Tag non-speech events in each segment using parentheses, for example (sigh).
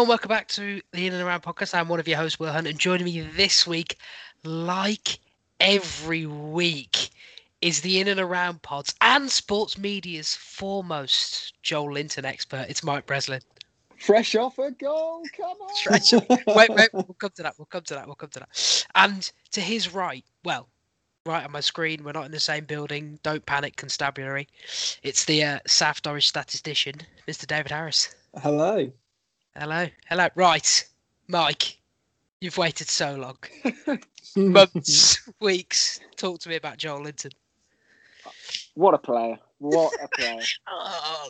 Hello and welcome back to the In and Around podcast. I'm one of your hosts, Will Hunt, and joining me this week, like every week, is the In and Around pods and sports media's foremost Joelinton expert. It's Mike Breslin. Fresh off a goal, come on. Stretch it. (laughs) wait, wait, we'll come to that. We'll come to that. We'll come to that. And to his right, well, right on my screen, we're not in the same building. Don't panic, constabulary. It's the uh, South Norwich statistician, Mr. David Harris. Hello. Hello, hello. Right, Mike, you've waited so long, (laughs) months, (laughs) weeks. Talk to me about Joelinton. What a player. What a player. (laughs) Oh,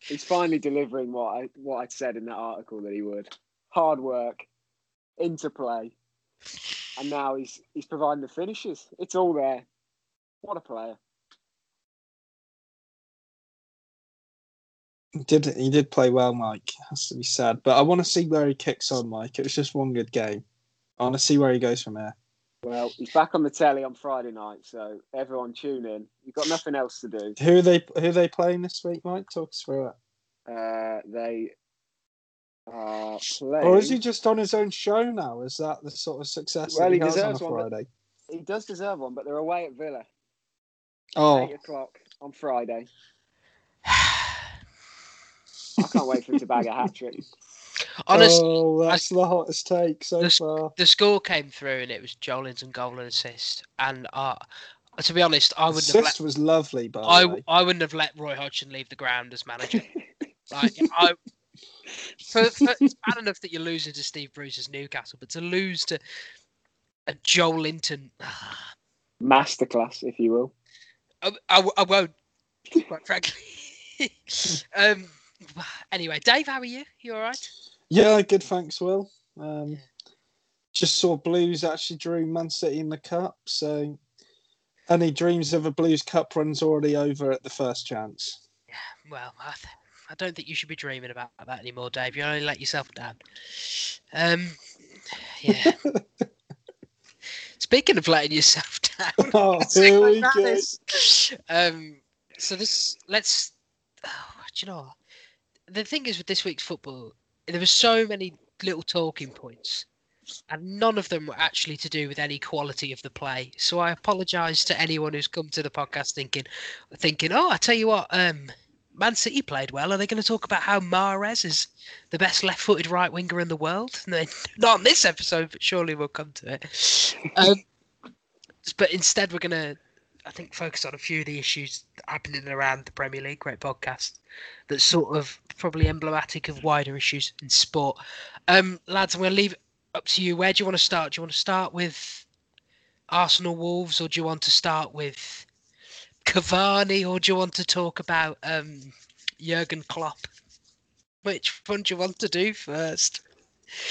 He's finally delivering what I what I'd said in that article that he would. Hard work, interplay, and now he's he's providing the finishes. It's all there. What a player. He did he did play well, Mike? Has to be said, but I want to see where he kicks on, Mike. It was just one good game. I want to see where he goes from here. Well, he's back on the telly on Friday night, so everyone tune in. You've got nothing else to do. Who are they? Who are they playing this week, Mike? Talk us through it. Uh, they are playing. Or is he just on his own show now? Is that the sort of success Well, that he, he has on deserves one, Friday? He does deserve one, but they're away at Villa. Oh, Eight o'clock on Friday. (sighs) (sighs) (sighs) I can't wait for him to bag a hat trick. (laughs) Honestly, oh, that's the hottest take so This- far. the score came through and it was Joelinton goal and assist. And uh, to be honest, I wouldn't have let, Assist was lovely, by the I, way. I wouldn't have let Roy Hodgson leave the ground as manager. (laughs) like I, for, for, it's bad enough that you're losing to Steve Bruce's Newcastle, but to lose to a Joelinton, Masterclass, if you will. I, I, I won't. Quite frankly. (laughs) um. (sighs) Anyway, Dave, how are you? You all right? Yeah, good. Thanks, Will. Um, just saw Blues actually drew Man City in the cup, so any dreams of a Blues Cup run's already over at the first chance. Yeah, well, I, th- I don't think you should be dreaming about that anymore, Dave. You only let yourself down. Um. Yeah. (laughs) Speaking of letting yourself (laughs) down, Oh, (laughs) here we go. this. Um, so this, let's. Oh, do you know what? The thing is with this week's football, there were so many little talking points, and none of them were actually to do with any quality of the play. So I apologise to anyone who's come to the podcast thinking, thinking, oh, I tell you what, um, Man City played well. Are they going to talk about how Mahrez is the best left-footed right winger in the world? (laughs) No, not on this episode, but surely we'll come to it. Um, but instead, we're going to, I think, focus on a few of the issues happening around the Premier League. Great podcast that's sort of probably emblematic of wider issues in sport. Um, lads, I'm going to leave it up to you. Where do you want to start? Do you want to start with Arsenal Wolves, or do you want to start with Cavani, or do you want to talk about um, Jurgen Klopp? Which one do you want to do first?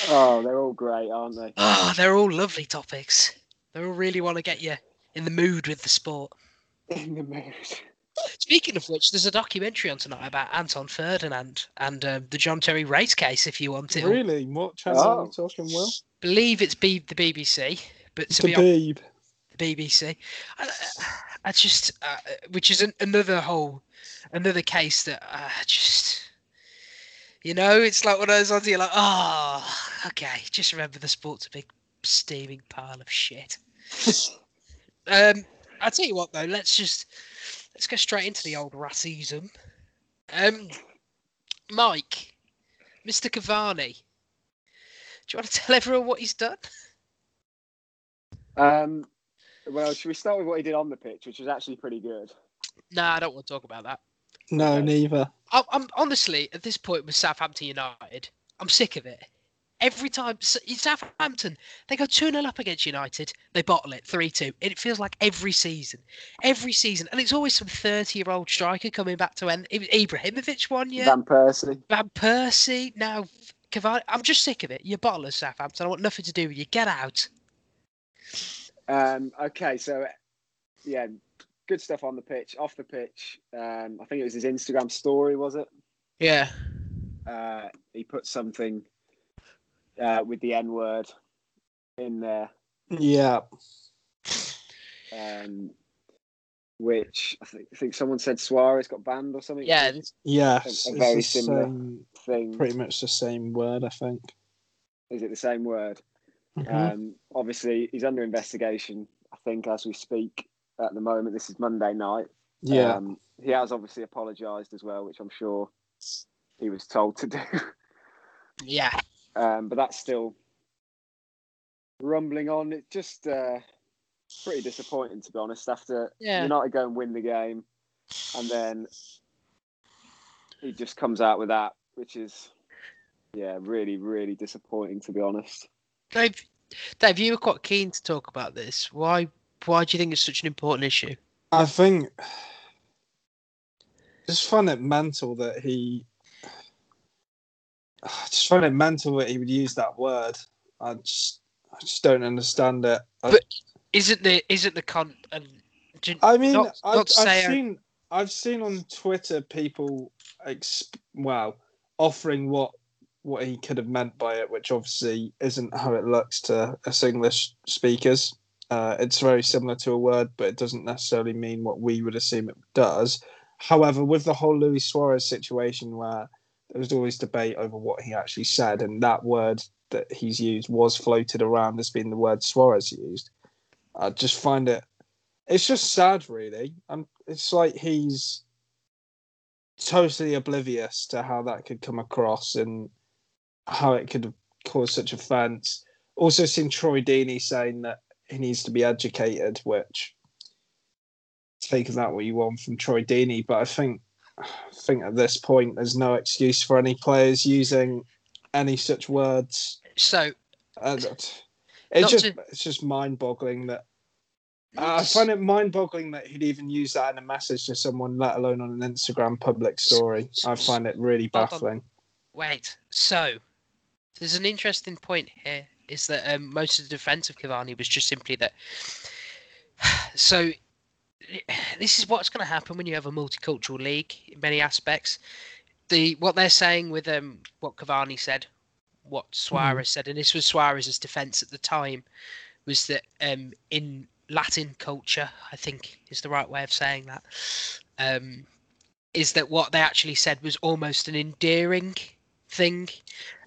Oh, they're all great, aren't they? Oh, they're all lovely topics. They all really want to get you in the mood with the sport. In the mood. Speaking of which, there's a documentary on tonight about Anton Ferdinand and um, the John Terry race case. If you want it, Really? What channel are Oh. we talking, Will? believe it's B- the BBC, but to The be honest, Beeb. the BBC. I, I just, uh, which is an, another whole, another case that I just, you know, it's like one of those ones you're like, oh, okay, just remember the sport's a big steaming pile of shit. (laughs) um, I'll tell you what though, let's just let's go straight into the old racism. Um, Mike, Mr. Cavani, do you want to (laughs) tell everyone what he's done? Um, well, should we start with what he did on the pitch, which was actually pretty good? No, I don't want to talk about that. No, neither. I'm, I'm honestly at this point with Southampton United, I'm sick of it. Every time Southampton, they go 2 0 up against United, they bottle it 3 2. It feels like every season. Every season. And it's always some 30 year old striker coming back to end. Ibrahimovic one year, Van Persie. Van Persie, now Cavani. I'm just sick of it. You bottle us, Southampton. I want nothing to do with you. Get out. Um, okay, so yeah, good stuff on the pitch. Off the pitch, um, I think it was his Instagram story, was it? Yeah. Uh, he put something uh, with the N word in there. Yeah. Um, which I think, I think someone said Suarez got banned or something. Yeah, It's Yes, A- a it's very similar. same- thing. pretty much the same word, I think. Is it the same word? Mhm. Um, obviously, he's under investigation. I think as we speak at the moment. This is Monday night. yeah, Um, he has obviously apologised as well, which I'm sure he was told to do. (laughs) Yeah. Um, but that's still rumbling on. It's just uh, pretty disappointing, to be honest. After Yeah. United go and win the game, and then he just comes out with that, which is, yeah, really, really disappointing, to be honest. Dave, Dave, you were quite keen to talk about this. Why? Why do you think it's such an important issue? I think just find it mental that he. (sighs) I just find it mental that he would use that word. I just, I just don't understand it. I, But- Isn't the isn't the con? And do I mean, not- I've, not I've seen, I've seen on Twitter people, exp- well, offering what what he could have meant by it, which obviously isn't how it looks to us English speakers. Uh, it's very similar to a word, but it doesn't necessarily mean what we would assume it does. However, with the whole Luis Suarez situation, where there was always debate over what he actually said, and that word that he's used was floated around as being the word Suarez used. I just find it it's just sad really um it's like he's totally oblivious to how that could come across and how it could cause such offense also seen troy deeney saying that he needs to be educated which take that what you want from troy deeney but i think think at this point there's no excuse for any players using any such words so and it's just to- it's just mind-boggling that I find it mind-boggling that he'd even use that in a message to someone, let alone on an Instagram public story. I find it really baffling. Wait, so there's an interesting point here is that um, most of the defense of Cavani was just simply that. (sighs) So (sighs) this is what's going to happen when you have a multicultural league in many aspects. The what they're saying with um what Cavani said, what Suarez said, and this was Suarez's defense at the time, was that um in Latin culture, I think is the right way of saying that. Um, is that what they actually said was almost an endearing thing,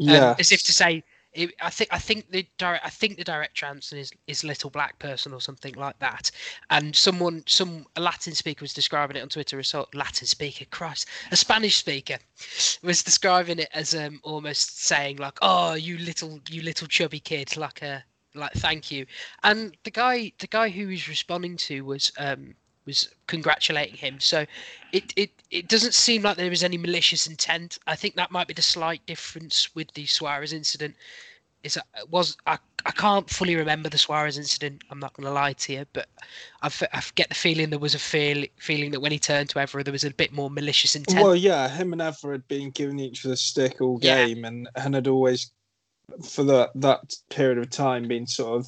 um, Yeah, as if to say, it, I think I think the direct I think the direct translation is is little black person or something like that. And someone some a Latin speaker was describing it on Twitter as sort Latin speaker, Christ, a Spanish speaker was describing it as um almost saying like, oh you little you little chubby kid, like a like thank you. And the guy the guy who was responding to was um was congratulating him. So it, it it doesn't seem like there was any malicious intent. I think that might be the slight difference with the Suarez incident. Is it uh, was I, I can't fully remember the Suarez incident. I'm not going to lie to you, but I, I get the feeling there was a feel, feeling that when he turned to Evra, there was a bit more malicious intent. well, yeah, him and Evra had been giving each other a stick all Yeah. game, and and had always, for that that period of time, been sort of,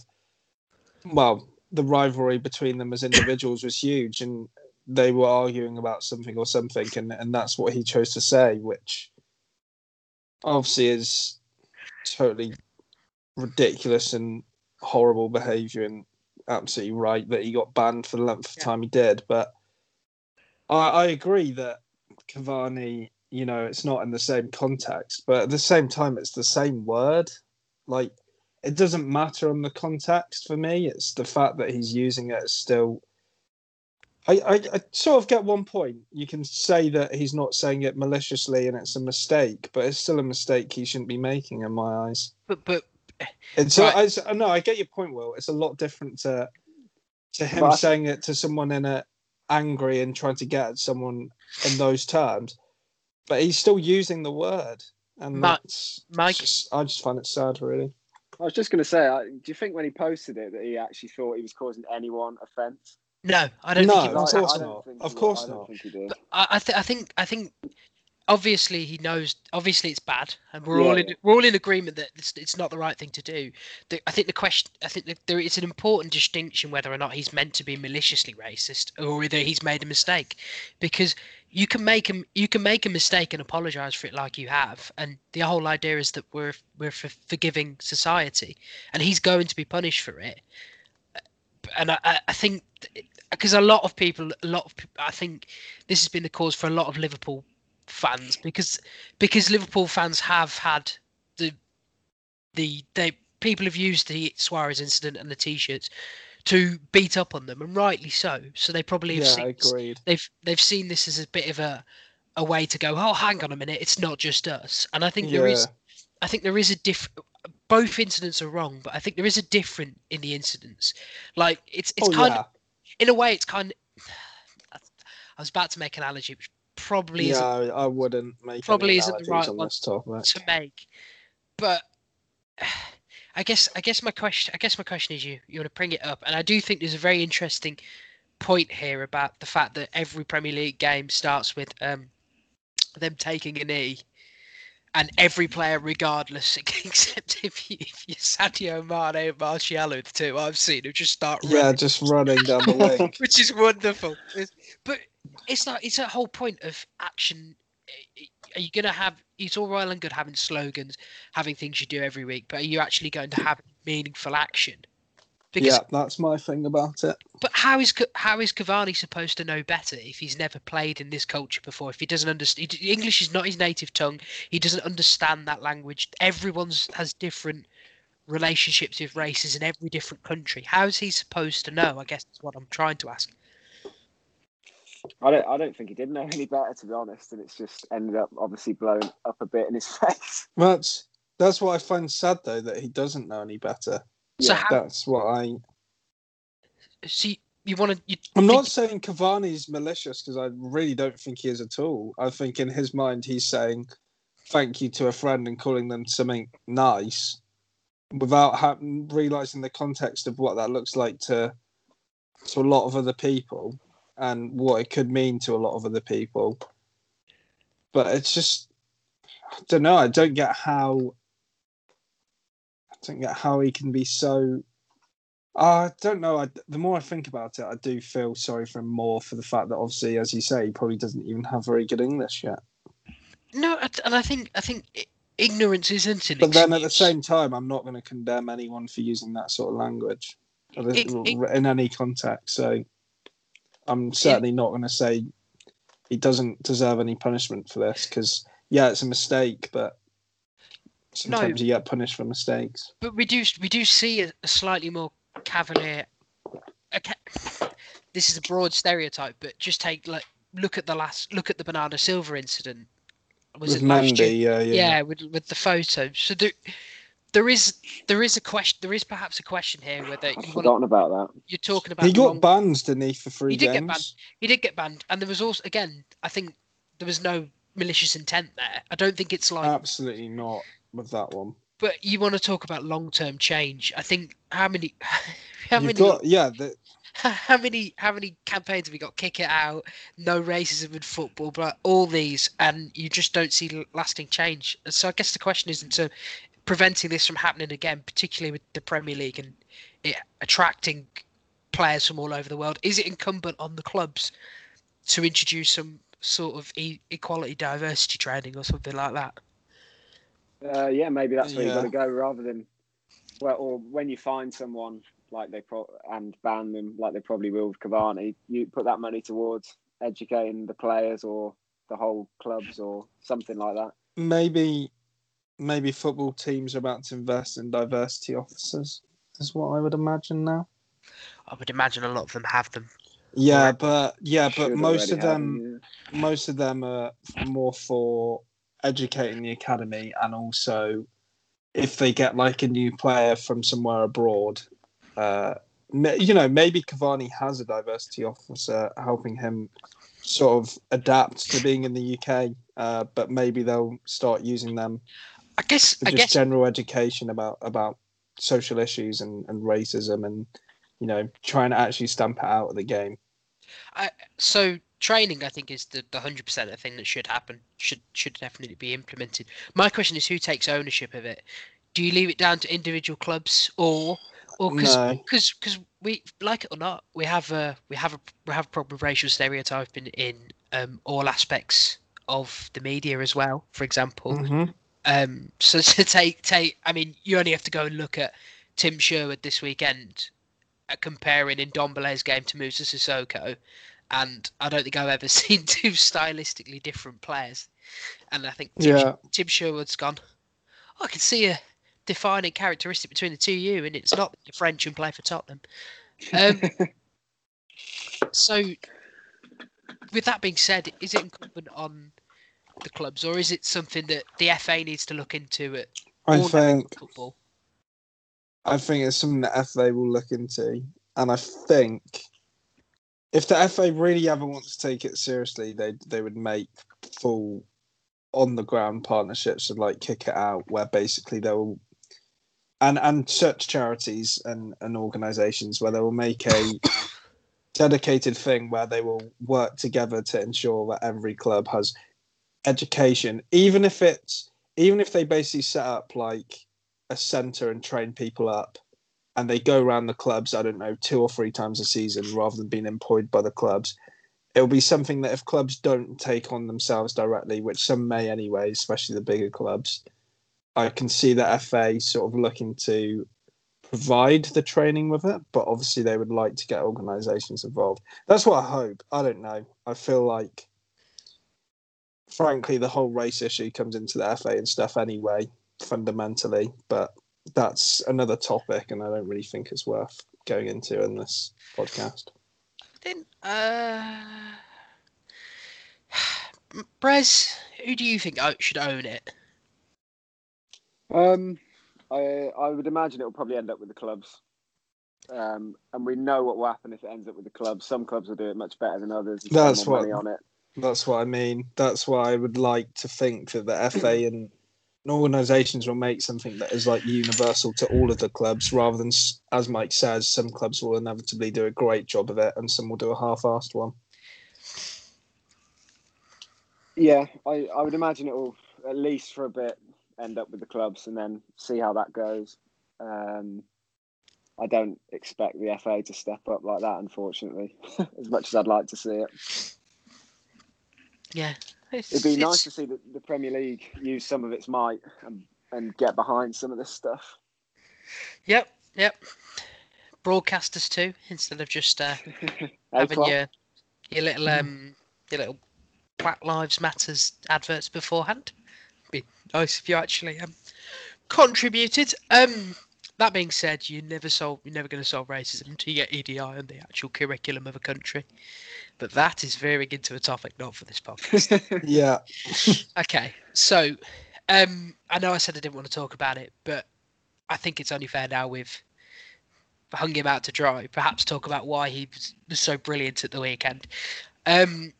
well, the rivalry between them as individuals was huge, and they were arguing about something or something, and and that's what he chose to say, which obviously is totally ridiculous and horrible behaviour and absolutely right that he got banned for the length of Yeah. time he did. But I, I agree that Cavani, you know, it's not in the same context, but at the same time, it's the same word. Like, it doesn't matter on the context for me. It's the fact that he's using it as still. I, I, I sort of get one point. You can say that he's not saying it maliciously and it's a mistake, but it's still a mistake he shouldn't be making in my eyes. But but It's, Right. I, no, I get your point, Will. It's a lot different to to him But saying it to someone in a angry and trying to get at someone in those terms. But he's still using the word, and Ma- that's Mike- just- I just find it sad, really. I was just going to say, I- do you think when he posted it that he actually thought he was causing anyone offence? no, I don't No, think it of was. I- course don't Of course don't not. think he did. But I, I, th- I think I think obviously he knows obviously it's bad and we're all in we're all in agreement that it's, it's not the right thing to do. The, i think the question i think that there is an important distinction whether or not he's meant to be maliciously racist or whether he's made a mistake because you can make him you can make a mistake and apologize for it like you have and the whole idea is that we're we're a forgiving society and he's going to be punished for it. And I, I- think because a lot of people, a lot of I think this has been the cause for a lot of Liverpool fans because because Liverpool fans have had the the they people have used the Suarez incident and the t-shirts to beat up on them and rightly so. So they probably have Yeah, seen this- agreed. they've they've seen this as a bit of a a way to go. Oh, hang on a minute, it's not just us. And I think there is I think there is a diff. Both incidents are wrong, but I think there is a different in the incidents. Like it's it's oh, kind yeah. of in a way it's kind of. (sighs) I was about to make an analogy, which probably yeah, isn't I wouldn't make probably isn't the right on one topic. to make. But (sighs) I guess I guess my question I guess my question is you you want to bring it up, and I do think there's a very interesting point here about the fact that every Premier League game starts with um, them taking a knee, and every player, regardless, (laughs) except if you if you're Sadio Mane and Martial, the two I've seen, who just start running Yeah, just running down the (laughs) wing. which is wonderful. But it's like it's a whole point of action. Are you going to have? It's all well and good having slogans, having things you do every week, but are you actually going to have meaningful action? Because, yeah, that's my thing about it. but how is how is Cavani supposed to know better if he's never played in this culture before? If he doesn't understand, English is not his native tongue. He doesn't understand that language. Everyone's has different relationships with races in every different country. How is he supposed to know? I guess that's what I'm trying to ask. I don't. I don't think he did know any better, to be honest. And it's just ended up obviously blowing up a bit in his (laughs) face. That's that's what I find sad though that he doesn't know any better. So Yeah, how, That's what I. see you want to you I'm think- not saying Cavani's malicious because I really don't think he is at all. I think in his mind he's saying thank you to a friend and calling them something nice without ha- realizing the context of what that looks like to to a lot of other people and what it could mean to a lot of other people. But it's just I don't know. I don't get how I don't get how he can be so I don't know. I, the more I think about it, I do feel sorry for him more for the fact that obviously, as you say, he probably doesn't even have very good English yet. no and i think i think ignorance isn't an But then at the same time, I'm not going to condemn anyone for using that sort of language in any context. So I'm certainly not going to say he doesn't deserve any punishment for this because, yeah, it's a mistake, but sometimes you get punished for mistakes. but we do we do see a, a slightly more cavalier ca- this is a broad stereotype but just take like look at the last look at the bernardo silva incident was With it last Mendy, year? yeah, yeah. yeah, with with the photo so there, there is there is a question there is perhaps a question here whether I've you want forgotten about that. you're talking about He got wrong- banned, didn't he, for three He did get banned. he did get banned and there was also again i think there was no malicious intent there i don't think it's like Absolutely not with that one. but you want to talk about long-term change i think how many (laughs) how You've many got, yeah, the, (laughs) how many how many campaigns have we got kick it out no racism in football but all these and you just don't see lasting change so i guess the question is into preventing this from happening again particularly with the premier league and it attracting players from all over the world is it incumbent on the clubs to introduce some sort of e- equality diversity training or something like that Uh, yeah, maybe that's where Yeah. you got to go rather than, well, or when you find someone like they pro and ban them like they probably will with Cavani, you put that money towards educating the players or the whole clubs or something like that. maybe maybe football teams are about to invest in diversity officers is what i would imagine now. I would imagine a lot of them have them. Yeah Right. but yeah but Should most of have them most of them are more for educating the academy and also if they get like a new player from somewhere abroad uh you know maybe Cavani has a diversity officer helping him sort of adapt to being in the UK uh, but maybe they'll start using them i guess i just guess general education about about social issues and, and racism and you know trying to actually stamp it out of the game so training i think is the, the 100% a thing that should happen should should definitely be implemented my question is who takes ownership of it do you leave it down to individual clubs or or because No. because we like it or not we have a we have a we have a problem with racial stereotyping in um all aspects of the media as well for example Mhm. Um, so (laughs) to take take, I mean, you only have to go and look at Tim Sherwood this weekend, at comparing Ndombele's game to Moussa Sissoko, and I don't think I've ever (laughs) seen two stylistically different players. And I think Tim, Yeah. Tim Sherwood's gone. "Oh, I can see a defining characteristic between the two of you, and it's not that you're French and play for Tottenham. Um, (laughs) so, with that being said, is it incumbent on the clubs, or is it something that the FA needs to look into at I think football? I think it's something that FA will look into, and I think if the FA really ever wants to take it seriously, they they would make full on the ground partnerships and like kick it out, where basically they will and and such charities and and organisations where they will make a (coughs) dedicated thing where they will work together to ensure that every club has education, even if it's even if they basically set up like a centre and train people up and they go around the clubs, I don't know, two or three times a season rather than being employed by the clubs. It'll be something that if clubs don't take on themselves directly, which some may anyway, especially the bigger clubs, I can see the FA sort of looking to provide the training with it, but obviously they would like to get organisations involved. That's what I hope. I don't know. I feel like, frankly, the whole race issue comes into the FA and stuff anyway, fundamentally. But that's another topic, and I don't really think it's worth going into in this podcast. Then, uh, (sighs) Brez, who do you think should own it? Um, I I would imagine it will probably end up with the clubs. Um, and we know what will happen if it ends up with the clubs. Some clubs will do it much better than others. That's what- money on it. That's what I mean. That's why I would like to think that the FA (clears throat) and organisations will make something that is like universal to all of the clubs, rather than, as Mike says, some clubs will inevitably do a great job of it and some will do a half-assed one. Yeah, I, I would imagine it will at least for a bit end up with the clubs and then see how that goes. Um, I don't expect the FA to step up like that, unfortunately, (laughs) as much as I'd like to see it. Yeah, it's, It'd be it's- nice to see the, the Premier League use some of its might and, and get behind some of this stuff. Yep, yep. Broadcasters too, instead of just uh, (laughs) having your your little um your little Black Lives Matters adverts beforehand. Be nice if you actually um contributed. Um, that being said, you never solve you're never going to solve racism until you get EDI and the actual curriculum of a country. But that is veering into a topic not for this podcast. (laughs) Yeah, Okay, so um, I know I said I didn't want to talk about it, but I think it's only fair now we've hung him out to dry. Perhaps talk about why he was, was so brilliant at the weekend. Um,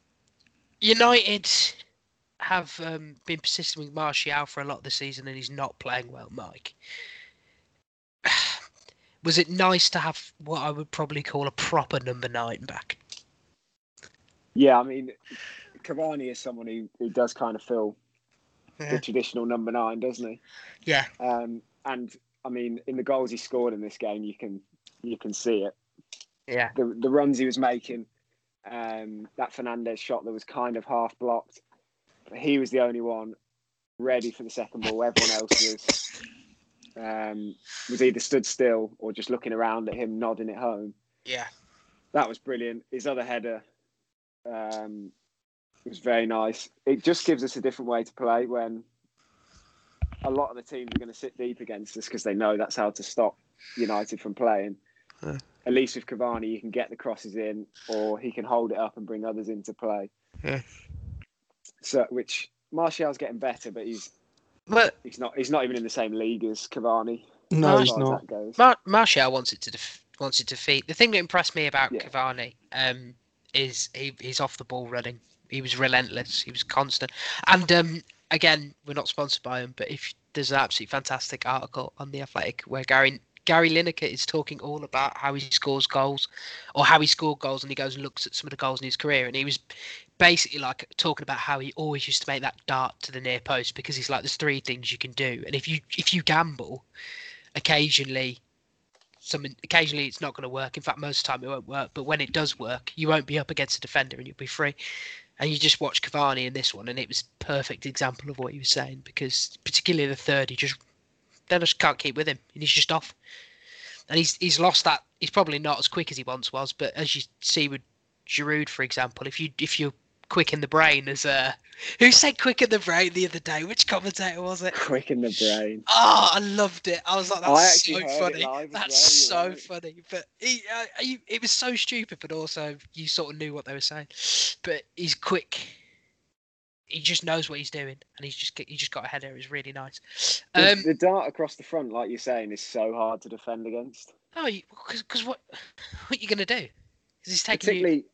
United have um, been persistent with Martial for a lot of the season, and he's not playing well, Mike. (sighs) Was it nice to have what I would probably call a proper number nine back? Yeah, I mean, Cavani is someone who, who does kind of fill Yeah. the traditional number nine, doesn't he? Yeah, Um, and I mean, in the goals he scored in this game, you can you can see it. yeah, The the runs he was making, um, that Fernandes shot that was kind of half blocked. But he was the only one ready for the second ball. Everyone else was um, was either stood still or just looking around at him, nodding it home. yeah. That was brilliant. His other header um, was very nice. It just gives us a different way to play when a lot of the teams are going to sit deep against us because they know that's how to stop United from playing. Yeah. At least with Cavani, you can get the crosses in, or he can hold it up and bring others into play. Yeah. So, which Martial's getting better, but he's But he's not he's not even in the same league as Cavani. no, No, he's as far as not. that goes. Mar- Martial wants it to def- wants it to defeat. The thing that impressed me about Yeah. Cavani um, is he, he's off the ball running. He was relentless. He was constant. And um, again, we're not sponsored by him, but if there's an absolutely fantastic article on the Athletic where Gary Gary Lineker is talking all about how he scores goals, or how he scored goals, and he goes and looks at some of the goals in his career, and he was basically like talking about how he always used to make that dart to the near post because he's like, there's three things you can do, and if you if you gamble, occasionally some occasionally it's not going to work. In fact, most of the time it won't work. But when it does work, you won't be up against a defender and you'll be free. And you just watch Cavani in this one, and it was perfect example of what he was saying because particularly the third, he just they just can't keep with him, and he's just off. and he's he's lost that. He's probably not as quick as he once was, but as you see with Giroud, for example, if you if you're quick in the brain, as uh, who said quick in the brain the other day? Which commentator was it? Quick in the brain. Oh, I loved it. I was like, that's so funny. That's well, so right. funny. But he, uh, he, it was so stupid, but also you sort of knew what they were saying. But he's quick. He just knows what he's doing, and he's just he just got a header. It was really nice. The, Um, the dart across the front, like you're saying, is so hard to defend against. oh, because what (laughs) what you gonna do? 'Cause he's taking you. Particularly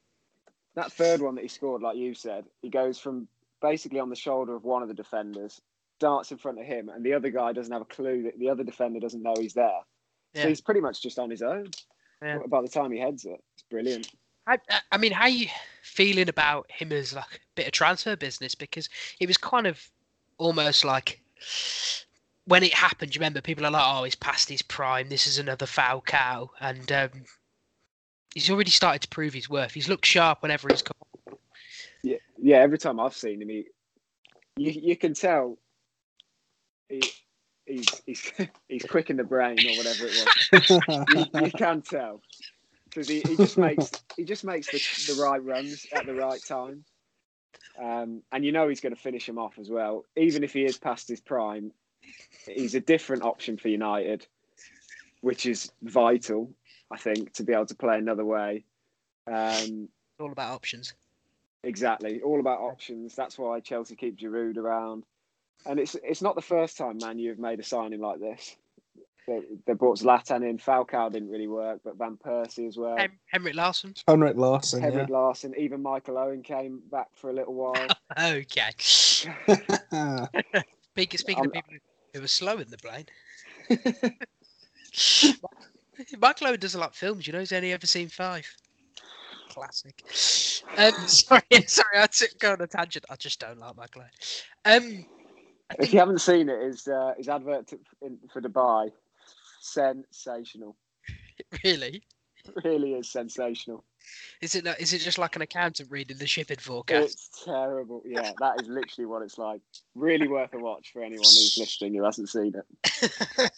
that third one that he scored, like you said, he goes from basically on the shoulder of one of the defenders, darts in front of him, and the other guy doesn't have a clue that the other defender doesn't know he's there. Yeah. So he's pretty much just on his own. Yeah. By the time he heads it, it's brilliant. I, I- mean, how you feeling about him as like a bit of transfer business? Because it was kind of almost like when it happened. You remember people are like, "Oh, he's past his prime. This is another Falcao," and um, he's already started to prove his worth. He's looked sharp whenever he's come. Yeah, yeah. Every time I've seen him, he, you you can tell he, he's he's (laughs) he's quick in the brain or whatever it was. you, you can tell because he, he just makes (laughs) he just makes the, the right runs at the right time, um, and you know he's going to finish him off as well. Even if he is past his prime, he's a different option for United, which is vital, I think, to be able to play another way. Um, It's all about options. Exactly, all about options. That's why Chelsea keep Giroud around, and it's it's not the first time Man you have made a signing like this. They, they brought Zlatan in. Falcao didn't really work, but Van Persie as well. Hem- Henrik Larsson. Henrik Larsson, Henrik Larsson, even Michael Owen came back for a little while. (laughs) Okay. (laughs) yeah. Speaking speaking of I'm- people who were slow in the brain, (laughs) Michael Owen does a lot of films. You know, he's only ever seen five. Classic. Um, sorry, sorry, I took go on a tangent. I just don't like Michael Owen. Um, if you haven't seen it, his uh, his advert to, in, for Dubai, sensational. (laughs) really Really is sensational. is it. Is it just like an accountant reading the shipping forecast? It's terrible. Yeah, that is literally what it's like. Really worth a watch for anyone who's listening who hasn't seen it.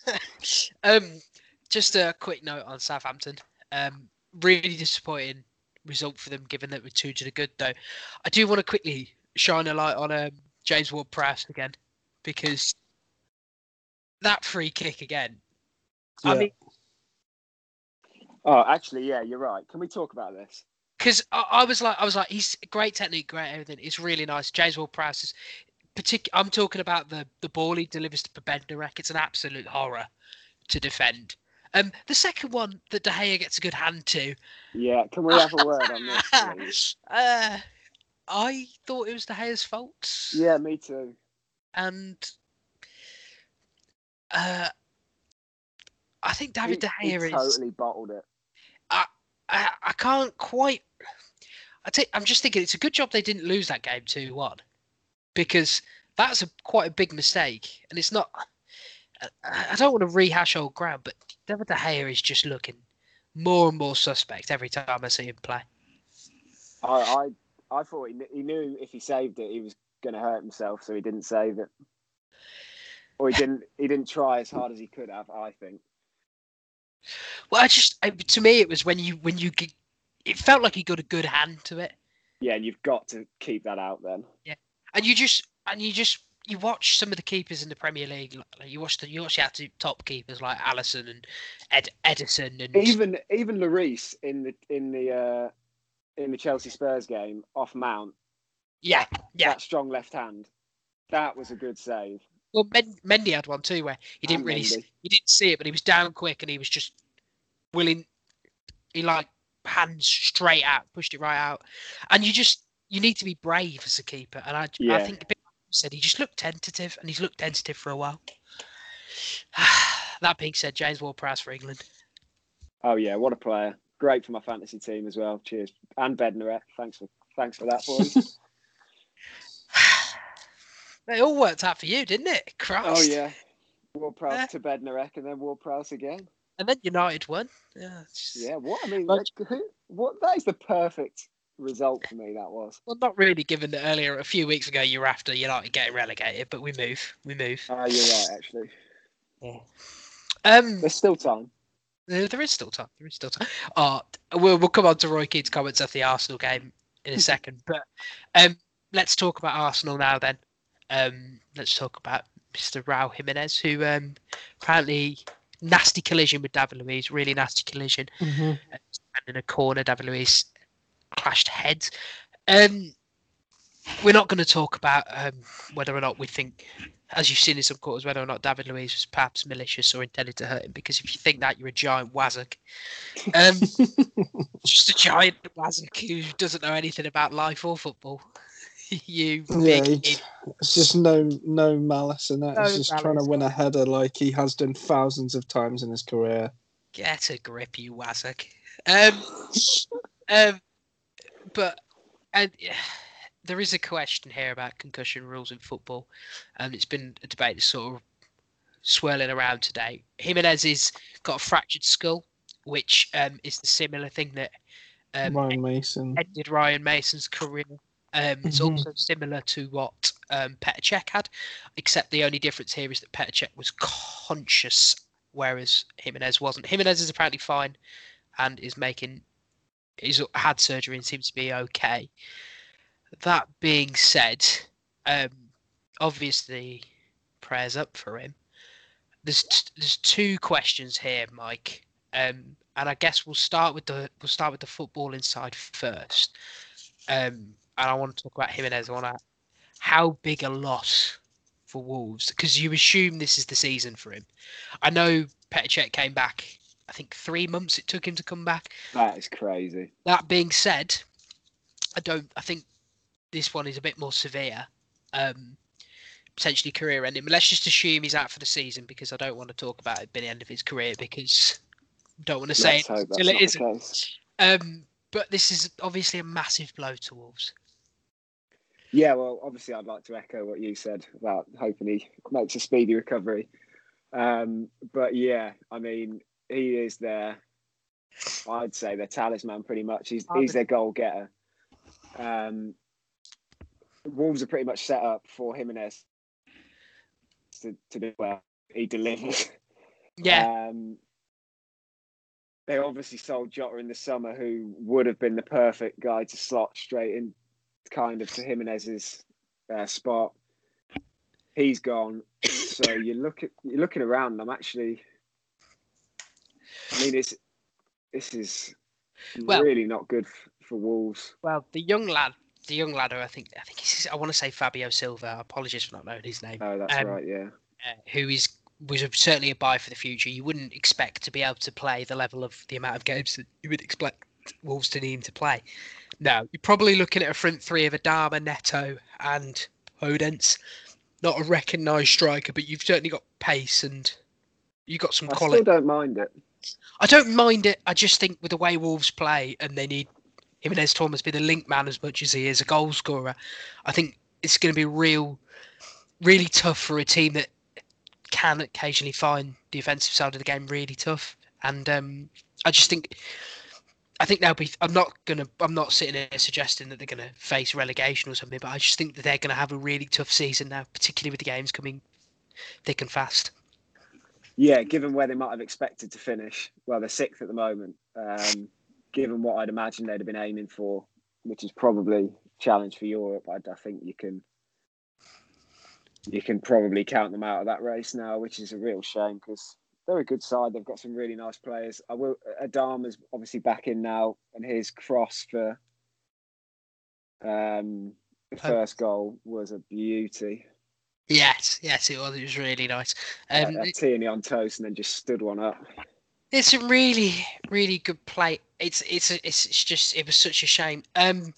(laughs) um, just a quick note on Southampton. Um, really disappointing result for them, given that we're two to the good. Though, I do want to quickly shine a light on um, James Ward-Prowse again because that free kick again. I mean, Oh, actually, yeah, you're right. Can we talk about this? because I, I was like, I was like, he's great technique, great everything. It's really nice. James Ward-Prowse is particular. I'm talking about the the ball he delivers to Bednarek. It's an absolute horror to defend. Um, the second one that De Gea gets a good hand to. Yeah, can we have a word on this, (laughs) please? uh, I thought it was De Gea's fault. Yeah, me too. and uh, I think David De he, Gea he is. totally bottled it. I, I can't quite. I think I'm just thinking it's a good job they didn't lose that game two one, because that's a quite a big mistake, and it's not. I, I don't want to rehash old ground, but David De Gea is just looking more and more suspect every time I see him play. I, I, I thought he, he knew if he saved it, he was going to hurt himself, so he didn't save it, or he didn't. He didn't try as hard as he could have. I think. Well, I just I, to me it was when you when you it felt like he got a good hand to it, Yeah, and you've got to keep that out then. Yeah, and you just and you just you watch some of the keepers in the Premier League. Like, you watch the you watch the absolute top keepers like Alisson and Ed, Ederson and Even even Lloris in the in the uh, in the Chelsea Spurs game off Mount, yeah yeah. that strong left hand, that was a good save. Well, Mendy had one too where he didn't And really s- Mendy. he didn't see it, but he was down quick and he was just willing. He like hands straight out, pushed it right out, and you just you need to be brave as a keeper. And I I think a bit said he just looked tentative, and he's looked tentative for a while. (sighs) that being said, James Ward-Prowse for England. Oh yeah, what a player! Great for my fantasy team as well. Cheers, and Bednarek. Thanks for thanks for that, boys. (laughs) (laughs) It all worked out for you, didn't it? Oh, Christ. oh yeah, Ward Prowse Yeah. to Bednarek, and then Ward Prowse again. And then United won. Yeah. just- Yeah, what I mean, Like- like, who, what that is the perfect result for me. That was. Well, not really, given that earlier a few weeks ago you were after United getting relegated, but we move, we move. Oh, you're right. Actually, Yeah. Um, there's still time. There, there is still time. There is still time. Oh, we'll we'll come on to Roy Keane's comments after the Arsenal game in a (laughs) second, but um, let's talk about Arsenal now. Then um, let's talk about Mr. Raul Jimenez, who um, apparently nasty collision with David Luiz, really nasty collision, Mhm. and in a corner, David Luiz clashed heads. Um, we're not going to talk about um, whether or not we think, as you've seen in some quarters, whether or not David Luiz was perhaps malicious or intended to hurt him. Because if you think that, you're a giant wazzock. Um, (laughs) just a giant wazzock who doesn't know anything about life or football. (laughs) you Yeah, big It's just no no malice in that. No He's just trying to win a header like he has done thousands of times in his career. Get a grip, you wazzock. Um, (laughs) um, but and there is a question here about concussion rules in football, and it's been a debate that's sort of swirling around today. Jimenez has got a fractured skull, which um, is the similar thing that um, Ryan Mason. ended Ryan Mason's career. Um, it's Mhm. also similar to what um, Petr Cech had, except the only difference here is that Petr Cech was conscious, whereas Jimenez wasn't. Jimenez is apparently fine and is making, he's had surgery and seems to be okay. That being said, um, obviously, prayers up for him. There's t- there's two questions here, Mike, um, and I guess we'll start with the we'll start with the football inside first. Um, and I want to talk about Jimenez. I want to how big a loss for Wolves because you assume this is the season for him. I know Petr Cech came back. I think three months it took him to come back. That is crazy. That being said, I don't. I think this one is a bit more severe. Um, potentially career ending. But let's just assume he's out for the season because I don't want to talk about it being the end of his career because I don't want to say Let's it until it isn't. Um, but this is obviously a massive blow to Wolves. Yeah, well, obviously, I'd like to echo what you said about hoping he makes a speedy recovery. Um, but yeah, I mean, he is their, I'd say, their talisman pretty much. He's, he's their goal getter. Um, Wolves are pretty much set up for Jimenez to, to do well. He delivers. Yeah, Um, they obviously sold Jota in the summer, who would have been the perfect guy to slot straight in, kind of to Jimenez's uh, spot. He's gone, so (coughs) you look at you're looking around. and I'm actually, I mean, it's this is Well- really not good f- for Wolves. well, the young lad, the young lad, I think, I think he's, I want to say Fabio Silva. Apologies for not knowing his name. Oh, that's Um, right. Yeah, uh, who is was a, certainly a buy for the future. You wouldn't expect to be able to play the level of the amount of games that you would expect Wolves to need him to play. No, you're probably looking at a front three of Adama, Neto, and Podence. Not a recognised striker, but you've certainly got pace and you've got some I quality. I still don't mind it. I don't mind it. I just think with the way Wolves play, and they need Jimenez to almost be the link man as much as he is a goal scorer. I think it's going to be real, really tough for a team that can occasionally find the offensive side of the game really tough. And um, I just think, I think they'll be. I'm not gonna. I'm not sitting here suggesting that they're to face relegation or something, but I just think that they're to have a really tough season now, particularly with the games coming thick and fast. Yeah, given where they might have expected to finish, well, they're sixth at the moment. Um, given what I'd imagine they'd have been aiming for, which is probably challenge for Europe, I, I think you can you can probably count them out of that race now, which is a real shame because they're a good side. They've got some really nice players. I will. Adama's obviously back in now, and his cross for um, the first goal was a beauty. Yes, yes, it was. It was really nice. Um, Um, Tierney on toast and then just stood one up. It's a really, really good play. It's it's it's, it's just it was such a shame. Um,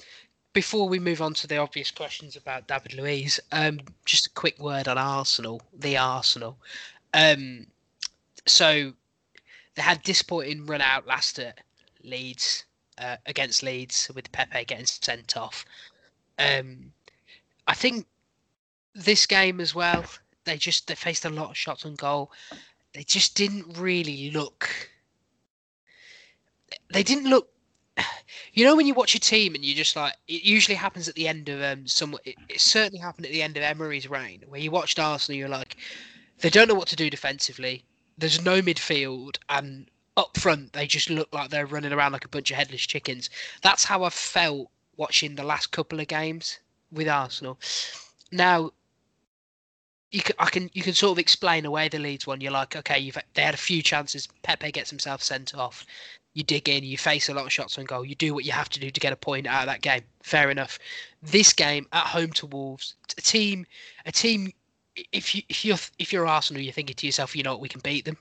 before we move on to the obvious questions about David Luiz, um, just a quick word on Arsenal, the Arsenal. Um, so they had disappointing run out last at Leeds uh, against Leeds with Pepe getting sent off. Um, I think this game as well. They just they faced a lot of shots on goal they just didn't really look they didn't look (sighs) you know when you watch a team and you just like it usually happens at the end of um some it, it certainly happened at the end of Emery's reign where you watched Arsenal you're like they don't know what to do defensively there's no midfield and up front they just look like they're running around like a bunch of headless chickens. That's how I felt watching the last couple of games with Arsenal. Now, you can, I can you can sort of explain away the Leeds one. You're like, okay, you've they had a few chances. Pepe gets himself sent off. You dig in, you face a lot of shots on goal. You do what you have to do to get a point out of that game. Fair enough. This game at home to Wolves, a team, a team. If you if you're if you're Arsenal, you're thinking to yourself, you know what, we can beat them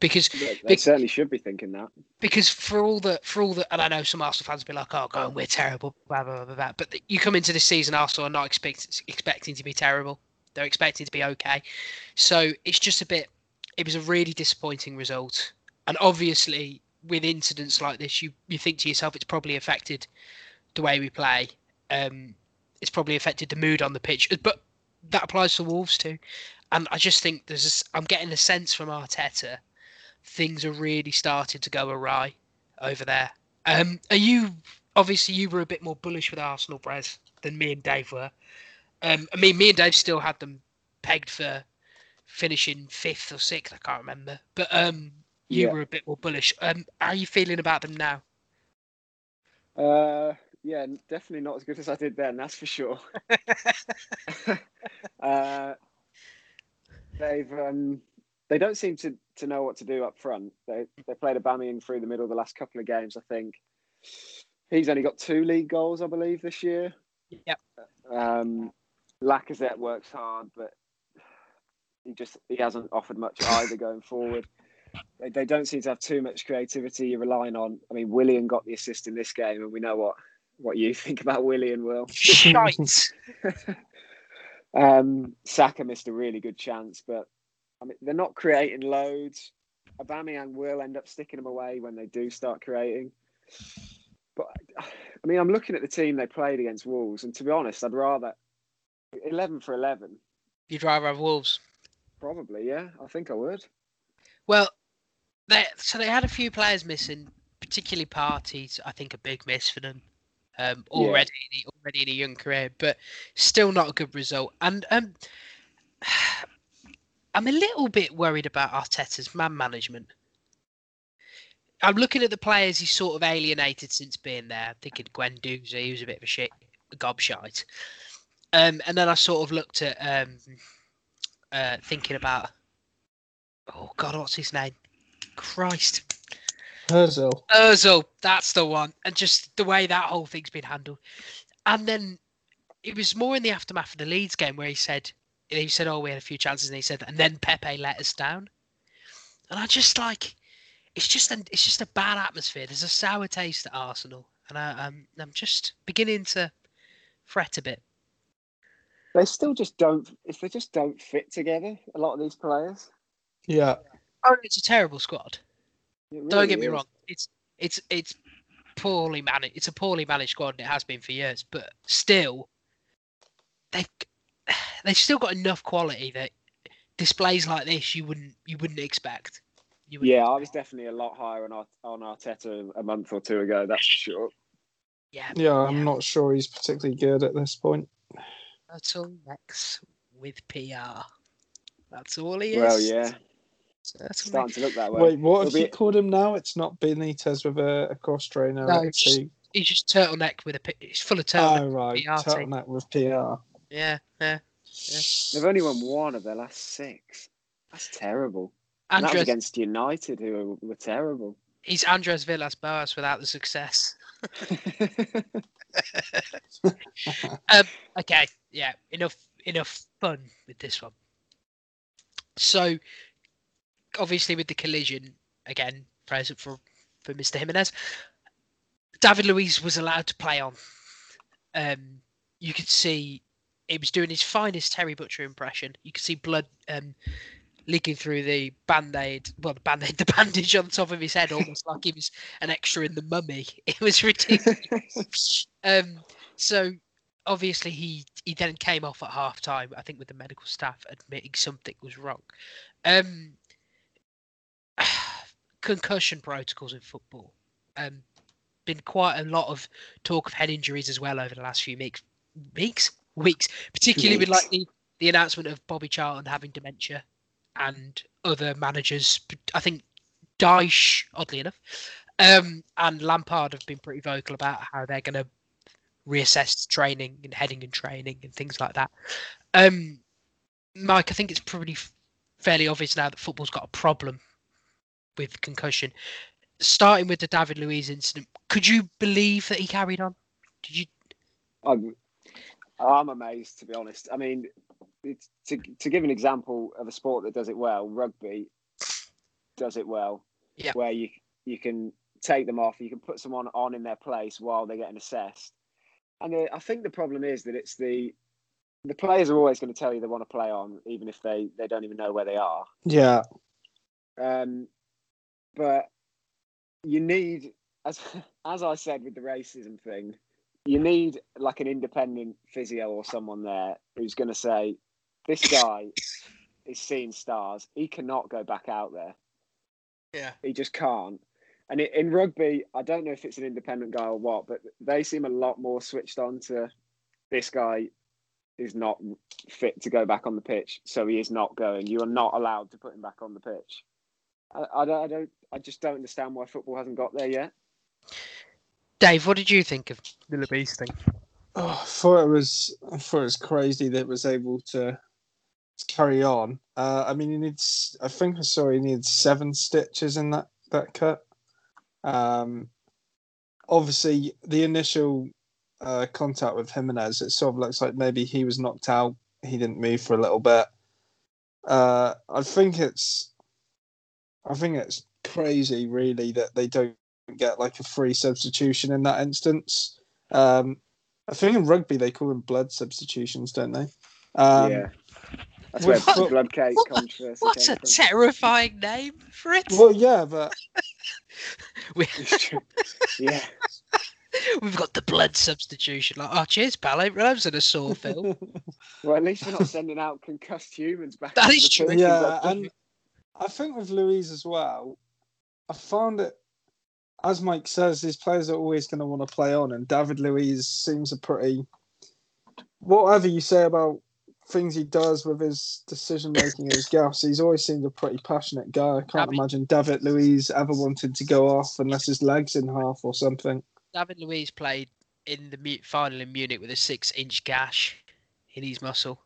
because They, they certainly should be thinking that. because for all the for all the and I know some Arsenal fans will be like, oh go god, we're terrible, blah blah blah blah. blah. But you come into this season, Arsenal are not expect, expecting to be terrible. They're expecting to be okay. So it's just a bit. It was a really disappointing result, and obviously with incidents like this, you you think to yourself, it's probably affected the way we play. Um, it's probably affected the mood on the pitch, but that applies to Wolves too. And I just think there's, this, I'm getting a sense from Arteta, things are really starting to go awry over there. Um, are you obviously you were a bit more bullish with Arsenal, Brez, than me and Dave were. Um, I mean, me and Dave still had them pegged for finishing fifth or sixth. I can't remember, but um, you Yeah. were a bit more bullish. Um, how are you feeling about them now? Uh, yeah, definitely not as good as I did then. That's for sure. (laughs) (laughs) uh, they've um, they don't seem to, to know what to do up front. They they played Aubameyang through the middle the last couple of games. I think he's only got two league goals, I believe, this year. Yep. Um, Lacazette works hard, but he just he hasn't offered much (laughs) either going forward. They, they don't seem to have too much creativity. You're relying on. I mean, Willian got the assist in this game, and we know what what you (laughs) think about Willie and Will (laughs) Shite. (laughs) um, Saka missed a really good chance, but I mean they're not creating loads. Aubameyang will end up sticking them away when they do start creating. But I mean, I'm looking at the team they played against Wolves, and to be honest, I'd rather eleven for eleven. You'd rather have Wolves. Probably, yeah. I think I would. Well, they so they had a few players missing, particularly Partey's. I think a big miss for them. Um, Yeah. already already in a young career, but still not a good result. And um, (sighs) I'm a little bit worried about Arteta's man management. I'm looking at the players he's sort of alienated since being there. I'm thinking Guendouzi, he was a bit of a shit, a gobshite. Um, and then I sort of looked at um, uh, thinking about, oh God, what's his name? Christ. Herzl. Ozil, that's the one. And just the way that whole thing's been handled. And then it was more in the aftermath of the Leeds game where he said, he said, oh, we had a few chances. And he said, and then Pepe let us down. And I just like, it's just an, it's just a bad atmosphere. There's a sour taste at Arsenal. And I, I'm, I'm just beginning to fret a bit. They still just don't. If they just don't fit together, a lot of these players. Yeah. Oh, it's a terrible squad. It Don't get really me is. wrong. It's it's it's poorly managed. It's a poorly managed squad, and it has been for years. But still, they've (sighs) they've still got enough quality that displays like this you wouldn't you wouldn't expect. You wouldn't Yeah, I was definitely a lot higher on Art- on Arteta a month or two ago. That's for sure. Yeah, Yeah, I'm not sure he's particularly good at this point. Turtle Rex with PR. That's all he is. Well, yeah, Turtle starting to look that way. Wait, what have It'll you be- called him now? It's not Benitez with a, a cross trainer. No, it's it's he- He's just turtleneck with a. pi- It's full of turtleneck. Oh, right. PR team. Turtleneck with PR. Yeah, yeah. They've only won one of their last six. That's terrible. And that was against United, who were, were terrible. he's Andres Villas Boas without the success. (laughs) Um, okay, yeah, enough enough fun with this one. So, obviously, with the collision again, present for for Mr. Jimenez, David Luiz was allowed to play on. Um, you could see he was doing his finest Terry Butcher impression. You could see blood um, leaking through the band-aid, well, the band-aid, (laughs) the bandage on top of his head, almost like he was an extra in the Mummy. (laughs) It was ridiculous. um, so obviously he he then came off at half time i think with the medical staff admitting something was wrong um concussion protocols in football um been quite a lot of talk of head injuries as well over the last few weeks weeks weeks particularly with like the the announcement of bobby charlton having dementia and other managers i think Dyche, oddly enough, um, and Lampard have been pretty vocal about how they're going to reassess training and heading and training and things like that. Um, Mike, I think it's probably fairly obvious now that football's got a problem with concussion. Starting with the David Luiz incident, could you believe that he carried on? Did you? I'm, I'm amazed to be honest. I mean, it's, to to give an example of a sport that does it well, rugby does it well. Yeah. Where you you can take them off, you can put someone on in their place while they're getting assessed. And the, I think the problem is that it's the the players are always going to tell you they want to play on, even if they they don't even know where they are. Yeah, Um, but you need, as (laughs) as I said with the racism thing, you need like an independent physio or someone there who's going to say, this guy is seeing stars. He cannot go back out there. Yeah. He just can't. And in rugby, I don't know if it's an independent guy or what, but they seem a lot more switched on to this guy is not fit to go back on the pitch, so he is not going. You are not allowed to put him back on the pitch. I, I don't, I don't, I just don't understand why football hasn't got there yet. Dave, what did you think of the Luiz thing? oh, I thought it was. I thought it was crazy that it was able to, to carry on. Uh, I mean, he needs. I think I saw he needs seven stitches in that that cut. Um, obviously, the initial uh, contact with Jimenez, it sort of looks like maybe he was knocked out. He didn't move for a little bit. Uh, I think it's. I think it's crazy, really, that they don't get like a free substitution in that instance. Um, I think in rugby they call them blood substitutions, don't they? Um, yeah, that's where with foot- blood cake what- controversy What came a from. terrifying name for it. Well, yeah, but (laughs) We, It's true. yeah, (laughs) we've got the blood substitution. Like, oh, cheers, pal. I was in a sore film. (laughs) well, at least we're not sending out concussed humans back. That into is the true. yeah, rugby. and I think with Luiz as well, I found it. As Mike says, these players are always going to want to play on, and David Luiz seems a pretty. Whatever you say about things he does with his decision making, his gaffes, he's always seemed a pretty passionate guy. I can't David- imagine David Luiz ever wanted to go off unless his legs in half or something. David Luiz played in the final in Munich with a six-inch gash in his muscle.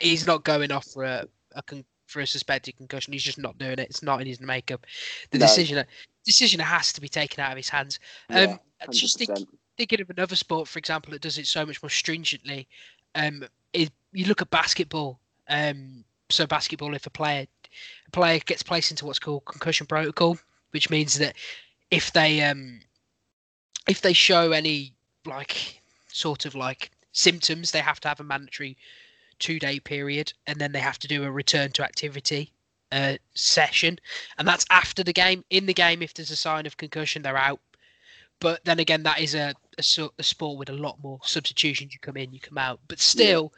He's not going off for a, a con- for a suspected concussion. He's just not doing it. It's not in his makeup. The No. decision decision has to be taken out of his hands. Um, Yeah, just think, thinking of another sport, for example, that does it so much more stringently. Um, is you look at basketball. Um, so basketball, if a player a player gets placed into what's called concussion protocol, which means that if they um, if they show any like sort of like symptoms, they have to have a mandatory two day period, and then they have to do a return to activity uh, session, and that's after the game. In the game, if there's a sign of concussion, they're out. But then again, that is a, a, a sport with a lot more substitutions. You come in, you come out. But still,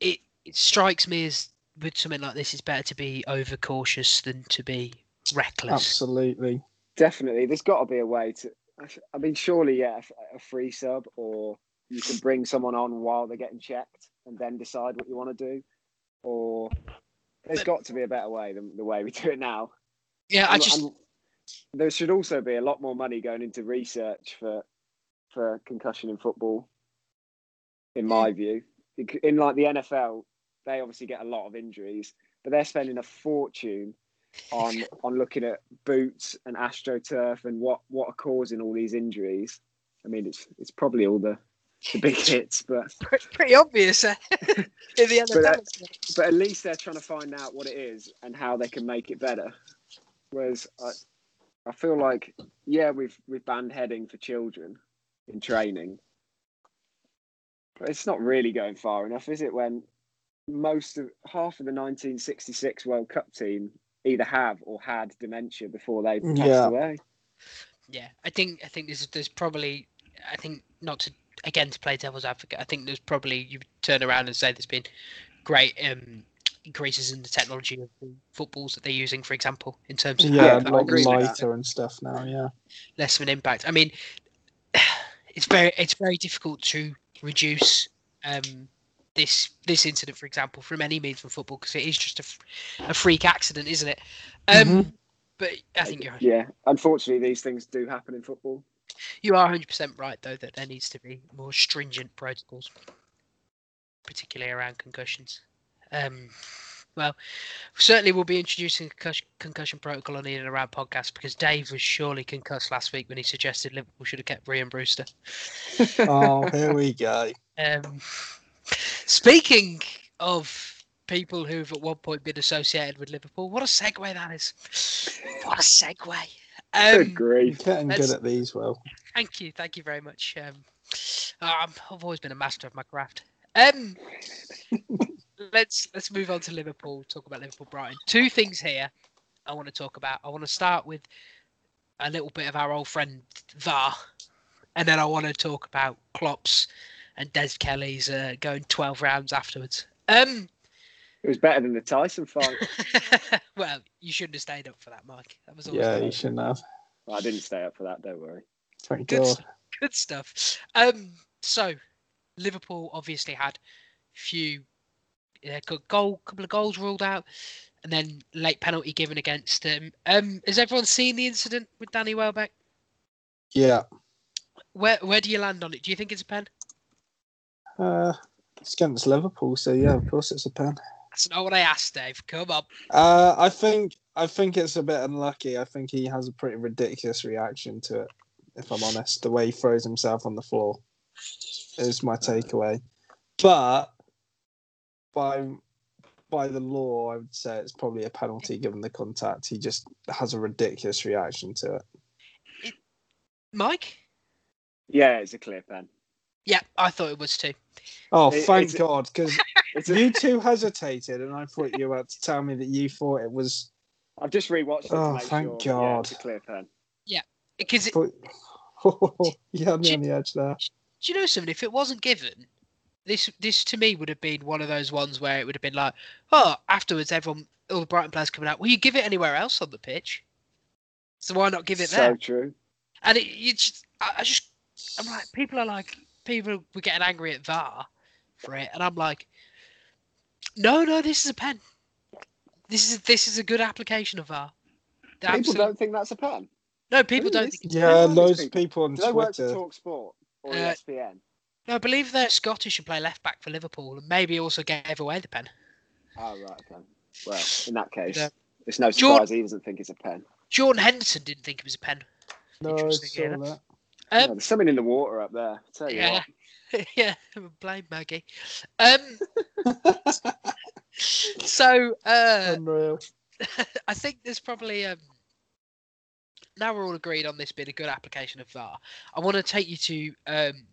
it it strikes me as with something like this, it's better to be overcautious than to be reckless. Absolutely. Definitely, there's got to be a way to. I mean, surely, yeah, a free sub, or you can bring someone on while they're getting checked, and then decide what you want to do, or there's got to be a better way than the way we do it now. Yeah, I And- just and there should also be a lot more money going into research for for concussion in football. In my mm. view, in like the NFL, they obviously get a lot of injuries, but they're spending a fortune (laughs) on on looking at boots and astroturf and what what are causing all these injuries. I mean, it's it's probably all the the big hits, but (laughs) pretty, pretty obvious eh? (laughs) in the But that- but at least they're trying to find out what it is and how they can make it better. Whereas I, I feel like, yeah, we've we've banned heading for children in training, but it's not really going far enough, is it? When most of half of the 1966 World Cup team either have or had dementia before they passed Yeah. away. Yeah, I think I think there's there's probably I think not to again to play devil's advocate. I think there's probably you turn around and say there's been great um, increases in the technology of the footballs that they're using, for example, in terms of Yeah, Yeah, a I lot agree with that. lighter and stuff now. Yeah. less of an impact. I mean, (sighs) it's very it's very difficult to reduce um, this this incident, for example, from any means from football because it is just a, a freak accident, isn't it? Um, Mhm. But I think you're right. Yeah, unfortunately, these things do happen in football. You are 100 percent right though that there needs to be more stringent protocols, particularly around concussions. Um, well, certainly we'll be introducing a concussion, concussion protocol on the In and Around podcast because Dave was surely concussed last week when he suggested Liverpool should have kept Rhian Brewster. (laughs) Oh, here we go. Um, speaking of people who've at one point been associated with Liverpool, what a segue that is! What a segue! Good Um, You're grief. getting good at these, well. thank you, thank you very much. Um, I'm, I've always been a master of my craft. Um, (laughs) let's let's move on to Liverpool. Talk about Liverpool Brighton. Two things here I want to talk about. I want to start with a little bit of our old friend VAR, and then I want to talk about Klopp's and Des Kelly's uh, going 12 rounds afterwards. Um, It was better than the Tyson fight. (laughs) well, you shouldn't have stayed up for that, Mike. That was always Yeah, you shouldn't have. I didn't stay up for that. Don't worry. Thank Good God. good stuff. Um, so Liverpool obviously had a few yeah, good goal, couple of goals ruled out, and then late penalty given against them. Um, has everyone seen the incident with Danny Welbeck? Yeah. Where where do you land on it? Do you think it's a pen? Uh, it's against Liverpool, so yeah, of course it's a pen. That's not what I asked, Dave. Come on. Uh, I think I think it's a bit unlucky. I think he has a pretty ridiculous reaction to it. If I'm honest, the way he throws himself on the floor is my takeaway. But by by the law, I would say it's probably a penalty given the contact. He just has a ridiculous reaction to it. Mike? Yeah, it's a clear pen. Yeah, I thought it was too. Oh, It- thank it's- God, because It's (laughs) a, (laughs) you two hesitated, and I thought you were about to tell me that you thought it was. I've just rewatched it. to Oh, make thank sure. Yeah, it's a clear pen. Because But, (laughs) you had me on the edge there. do you know something? If it wasn't given, this this to me would have been one of those ones where it would have been like, oh, afterwards everyone, all the Brighton players coming out. Will you give it anywhere else on the pitch? So why not give it so there? true. And it, you just, I, I just, I'm like, people are like, people were getting angry at VAR for it, and I'm like, no, no, this is a pen. This is this is a good application of VAR. The People absolute- don't think that's a pen. no, people Really? don't think. It's Yeah, Who are these loads of people? people on Do they work for Twitter. Talk Sport or Uh, ESPN? No, I believe they're Scottish and play left back for Liverpool, and maybe also gave away the pen. Oh right, okay. Well, in that case, Yeah. it's no Jordan- surprise he doesn't think it's a pen. Jordan Henderson didn't think it was a pen. No, I Interesting, saw yeah. that. Yeah, Um, there's something in the water up there. Tell you yeah, what. (laughs) yeah. Blame Maggie. Um, so uh, Unreal. (laughs) I think there's probably um, now we're all agreed on this being a good application of VAR. I want to take you to um,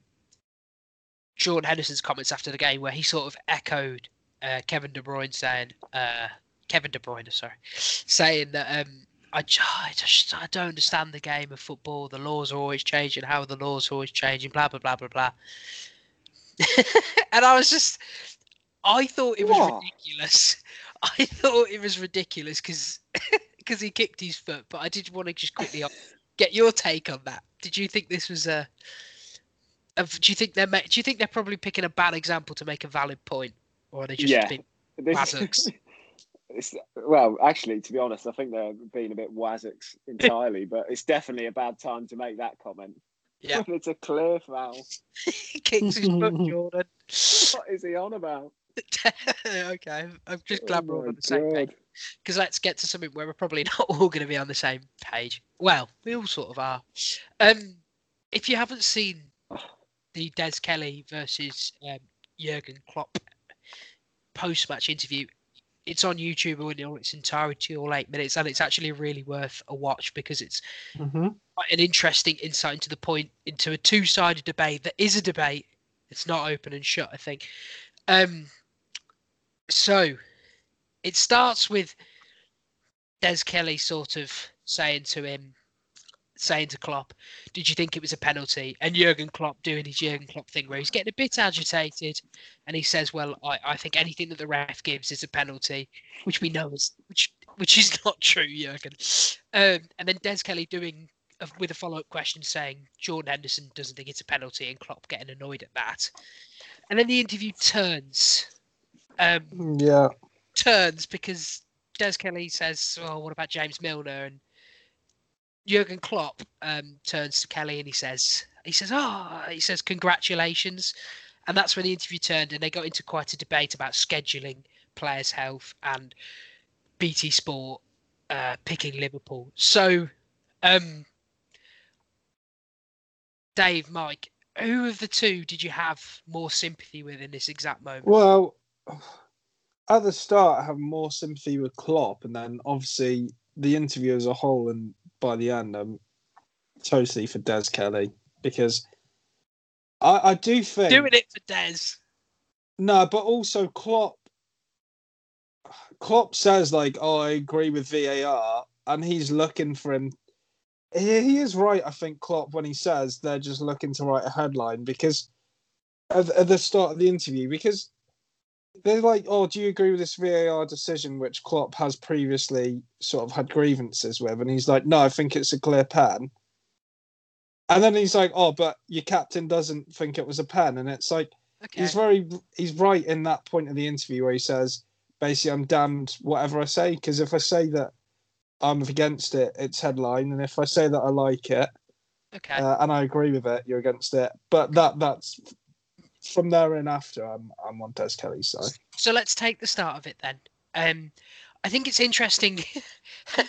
Jordan Henderson's comments after the game, where he sort of echoed uh, Kevin De Bruyne saying, uh, Kevin De Bruyne, sorry, saying that um, I, just I don't understand the game of football. The laws are always changing. How are the laws are always changing? Blah blah blah blah blah. (laughs) and I was just, I thought it was What? ridiculous. (laughs) I thought it was ridiculous because because (laughs) he kicked his foot. But I did want to just quickly get your take on that. Did you think this was a? Of, do you think they're do you think they're probably picking a bad example to make a valid point, or are they just Yeah. being This- it's, well, actually, to be honest, I think they're being a bit wazzocks entirely, but it's definitely a bad time to make that comment. Yeah. (laughs) it's a clear foul. (laughs) kicks his foot, (laughs) Jordan? What is he on about? okay, I'm just glad we're all Oh on the same page. Because let's get to something where we're probably not all going to be on the same page. Well, we all sort of are. Um, if you haven't seen (sighs) the Des Kelly versus um, Jurgen Klopp post-match interview, it's on YouTube in all its entirety, all eight minutes, and it's actually really worth a watch because it's hmm quite an interesting insight into the point into a two-sided debate that is a debate. It's not open and shut, I think. Um, so it starts with Des Kelly sort of saying to him, saying to Klopp, "Did you think it was a penalty?" And Jurgen Klopp doing his Jurgen Klopp thing, where he's getting a bit agitated, and he says, "Well, I, I think anything that the ref gives is a penalty," which we know is which which is (laughs) not true, Jurgen. Um, and then Des Kelly doing with a follow up question saying Jordan Henderson doesn't think it's a penalty, and Klopp getting annoyed at that. And then the interview turns, um, Yeah. turns because Des Kelly says, "Oh, what about James Milner?" and Jurgen Klopp um, turns to Kelly and he says, he says, oh, he says, congratulations. And that's when the interview turned and they got into quite a debate about scheduling, players' health, and BT Sport uh, picking Liverpool. So, um, Dave, Mike, who of the two did you have more sympathy with in this exact moment? Well, at the start, I have more sympathy with Klopp, and then obviously the interview as a whole, and by the end, I'm totally for Des Kelly because I, I do think Doing it for Des. no, but also Klopp. Klopp says like, "Oh, I agree with VAR," and he's looking for him. He, he is right, I think, Klopp, when he says they're just looking to write a headline because at, at the start of the interview, because they're like, "Oh, do you agree with this VAR decision?" Which Klopp has previously sort of had grievances with, and he's like, "No, I think it's a clear pen." And then he's like, "Oh, but your captain doesn't think it was a pen," and it's like Okay. he's very he's right in that point of the interview where he says, "Basically, I'm damned whatever I say because if I say that I'm against it, it's headline, and if I say that I like it okay. uh, and I agree with it, you're against it." But that that's from there in after, I'm I'm on Des Kelly's side. So let's take the start of it then. Um, I think it's interesting. (laughs)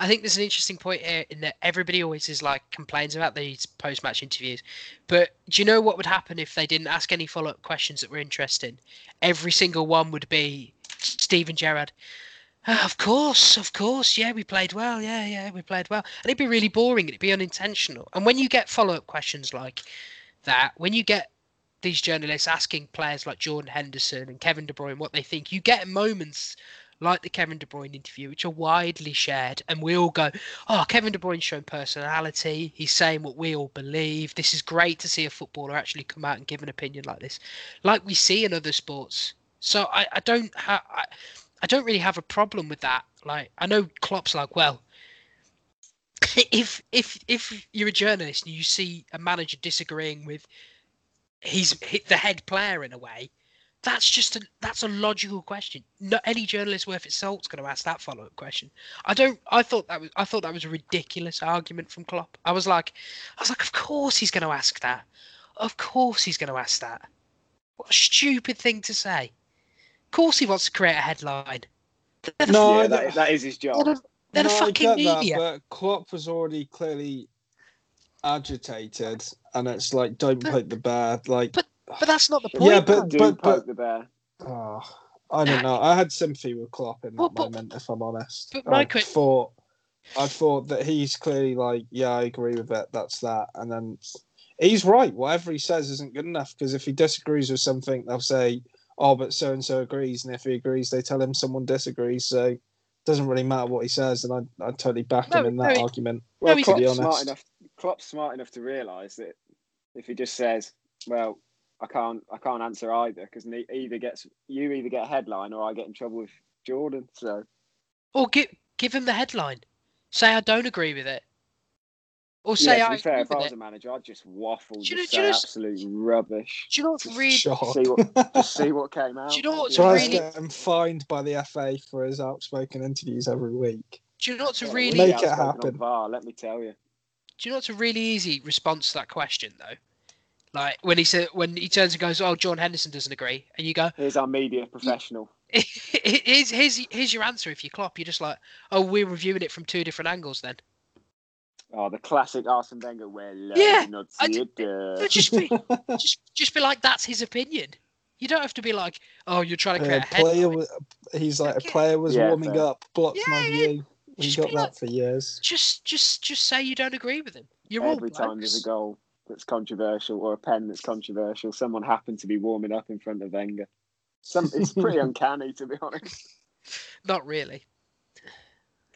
I think there's an interesting point here in that everybody always is like complains about these post-match interviews, but do you know what would happen if they didn't ask any follow-up questions that were interesting? Every single one would be Steven Gerrard. "Ah, of course, of course, yeah, we played well, yeah, yeah, we played well, and it'd be really boring. It'd be unintentional. And when you get follow-up questions like that, when you get these journalists asking players like Jordan Henderson and Kevin De Bruyne what they think, you get moments like the Kevin De Bruyne interview, which are widely shared, and we all go, "Oh, Kevin De Bruyne's shown personality. He's saying what we all believe. This is great to see a footballer actually come out and give an opinion like this, like we see in other sports." So I, I don't I don't really have a problem with that. Like I know Klopp's like, well, if if if you're a journalist and you see a manager disagreeing with he's the head player in a way. That's just a that's a logical question. Not any journalist worth its salt's going to ask that follow up question. I don't. I thought that was I thought that was a ridiculous argument from Klopp. I was like, I was like, of course he's going to ask that. Of course he's going to ask that. What a stupid thing to say. Of course he wants to create a headline. They're the, No, yeah, that, that is his they're job. the, they're the No, I fucking get media. That, but Klopp was already clearly agitated, and it's like, don't But- poke the bear. Like, but- But that's not the (sighs) point. Yeah, man. but- Do but- poke the bear. oh, (sighs) I don't know. I had sympathy with Klopp in that Well, but- moment, if I'm honest. but I my thought, I thought that he's clearly like, yeah, I agree with it. That's that, and then he's right. Whatever he says isn't good enough because if he disagrees with something, they'll say, "Oh, but so and so agrees," and if he agrees, they tell him someone disagrees. So it doesn't really matter what he says, and I, I totally back No, him in that he- argument. Well, he's- Klopp's smart enough. Klopp's smart enough to realise that if he just says, "Well, I can't, I can't answer either," because either gets you either get a headline or I get in trouble with Jordan. So Or give give him the headline. Say I don't agree with it. Or say yeah, to I be fair, agree if I with was it. a manager, I'd just waffle, Do you know- just do you say know- absolute rubbish. Do you know what's Just really? Shock. See (laughs) what, just see what came out. Do you know what's Tries really- to get him fined by the FA for his outspoken interviews every week. Do you know what's a Yeah, really? Make it happen. VAR, let me tell you. Do you know what's a really easy response to that question though? Like when he said when he turns and goes, "Oh, John Henderson doesn't agree," and you go, Here's our media professional. (laughs) "Here's here's here's your answer." If you Klopp, you're just like, "Oh, we're reviewing it from two different angles." Then Oh, the classic Arsene Wenger. Well, uh, Yeah, not see did- it. Uh, just be (laughs) just just be like, "That's his opinion." You don't have to be like, "Oh, you're trying to create Uh, a player, wa- he's like a player was Yeah, warming fair. up, blocks my Yeah, yeah. view. We Just got that like- for years. Just just just say you don't agree with him. You're all every time there's a goal that's controversial or a pen that's controversial, someone happened to be warming up in front of Wenger. Some, it's pretty (laughs) uncanny, to be honest. Not really.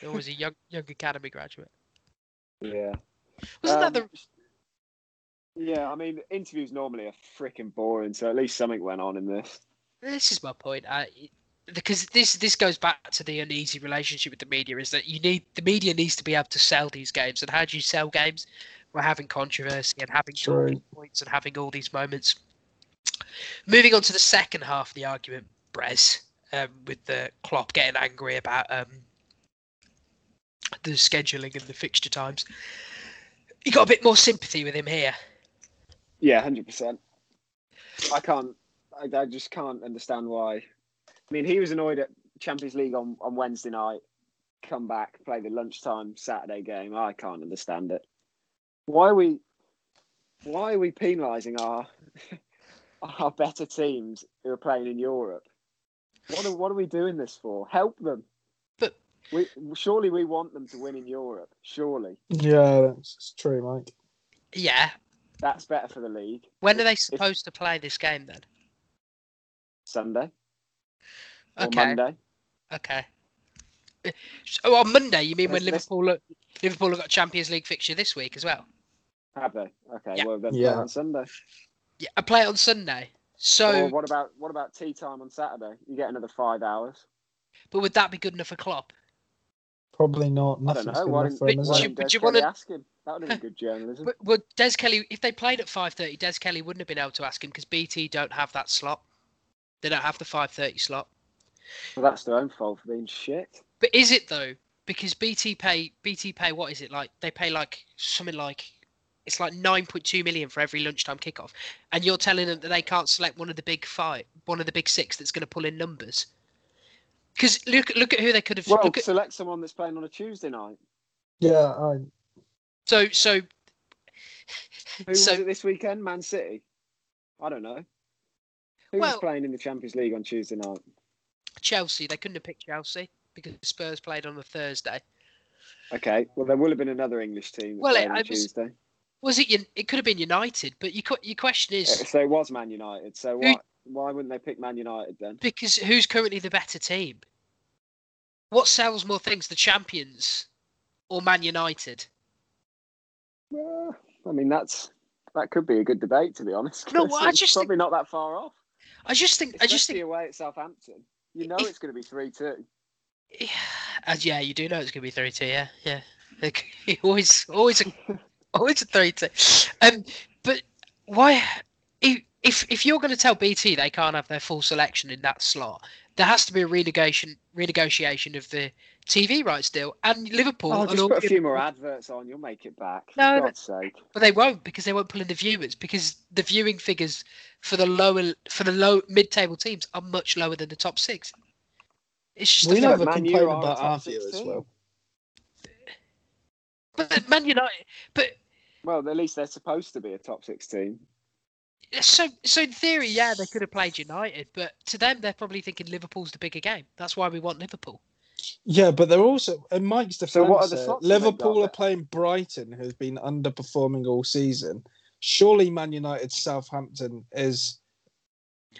There was a young young academy graduate. Yeah. Wasn't Um, that the Yeah, I mean, interviews normally are freaking boring, so at least something went on in this. this is my point. I, because this this goes back to the uneasy relationship with the media is that you need the media needs to be able to sell these games and how do you sell games we're having controversy and having True. talking points and having all these moments moving on to the second half of the argument Brez um, with the Klopp getting angry about um, the scheduling and the fixture times. You got a bit more sympathy with him here. Yeah, hundred percent. I can't. I, I just can't understand why. I mean, he was annoyed at Champions League on, on Wednesday night. Come back, play the lunchtime Saturday game. I can't understand it. Why are we? Why are we penalising our (laughs) our better teams who are playing in Europe? What are what are we doing this for? Help them. But- we surely we want them to win in Europe. Surely Yeah, that's true, Mike. Yeah. that's better for the league. When are they supposed to play this game then? Sunday or Okay. Monday. Okay. So on Monday, you mean when Let's- let's- Liverpool look, Liverpool have got Champions League fixture this week as well? Have they? Okay, Yeah. well then Yeah. play on Sunday. Yeah, I play it on Sunday. So, or what about what about tea time on Saturday? You get another five hours. but would that be good enough for Klopp? Probably not. I don't know. good Why didn't, him, But why you- didn't Des you Kelly wanna- ask him? That would have been good journalism. But would Des Kelly, if they played at five thirty, Des Kelly wouldn't have been able to ask him because BT don't have that slot. They don't have the five thirty slot. Well, that's their own fault for being shit. But is it though? Because BT pay BT pay what is it like? They pay like something like it's like nine point two million for every lunchtime kickoff, and you're telling them that they can't select one of the big five, one of the big six that's going to pull in numbers. Because look look at who they could have. Well, look at, select someone that's playing on a Tuesday night. Yeah, I, so so Who So- was it this weekend? Man City. I don't know. Who Well- was playing in the Champions League on Tuesday night? Chelsea, they couldn't have picked Chelsea because Spurs played on the Thursday. Okay, well there will have been another English team that Well, it- on I was- Tuesday. Was it? It could have been United, but your que- your question is So it was Man United. So Who- why wouldn't they pick Man United then? because who's currently the better team? What sells more things, the champions or Man United? Well, I mean that's that could be a good debate to be honest. No, well, I just think- probably not that far off. I just think. I just think. away at Southampton. You know If- it's going to be three two. As (sighs) yeah, you do know it's going to be three two. Yeah, yeah. Like, (laughs) always, always, a, always a three two. Um, but why? If if if you're going to tell BT they can't have their full selection in that slot, there has to be a renegotiation renegotiation of the TV rights deal. And Liverpool, Oh, and just all put a few more adverts on. You'll make it back. No, For God's sake. But they won't because they won't pull in the viewers because the viewing figures for the lower for the low mid-table teams are much lower than the top six. It's just we a know fact. never complain about top our viewers, team. well. But Man United, but Well, at least they're supposed to be a top six team. So so in theory, yeah, they could have played United, but to them, they're probably thinking Liverpool's the bigger game. That's why we want Liverpool. Yeah, but they're also and Mike's defense. So what are the here, slots Liverpool are playing Brighton, who's been underperforming all season. Surely, Man United Southampton is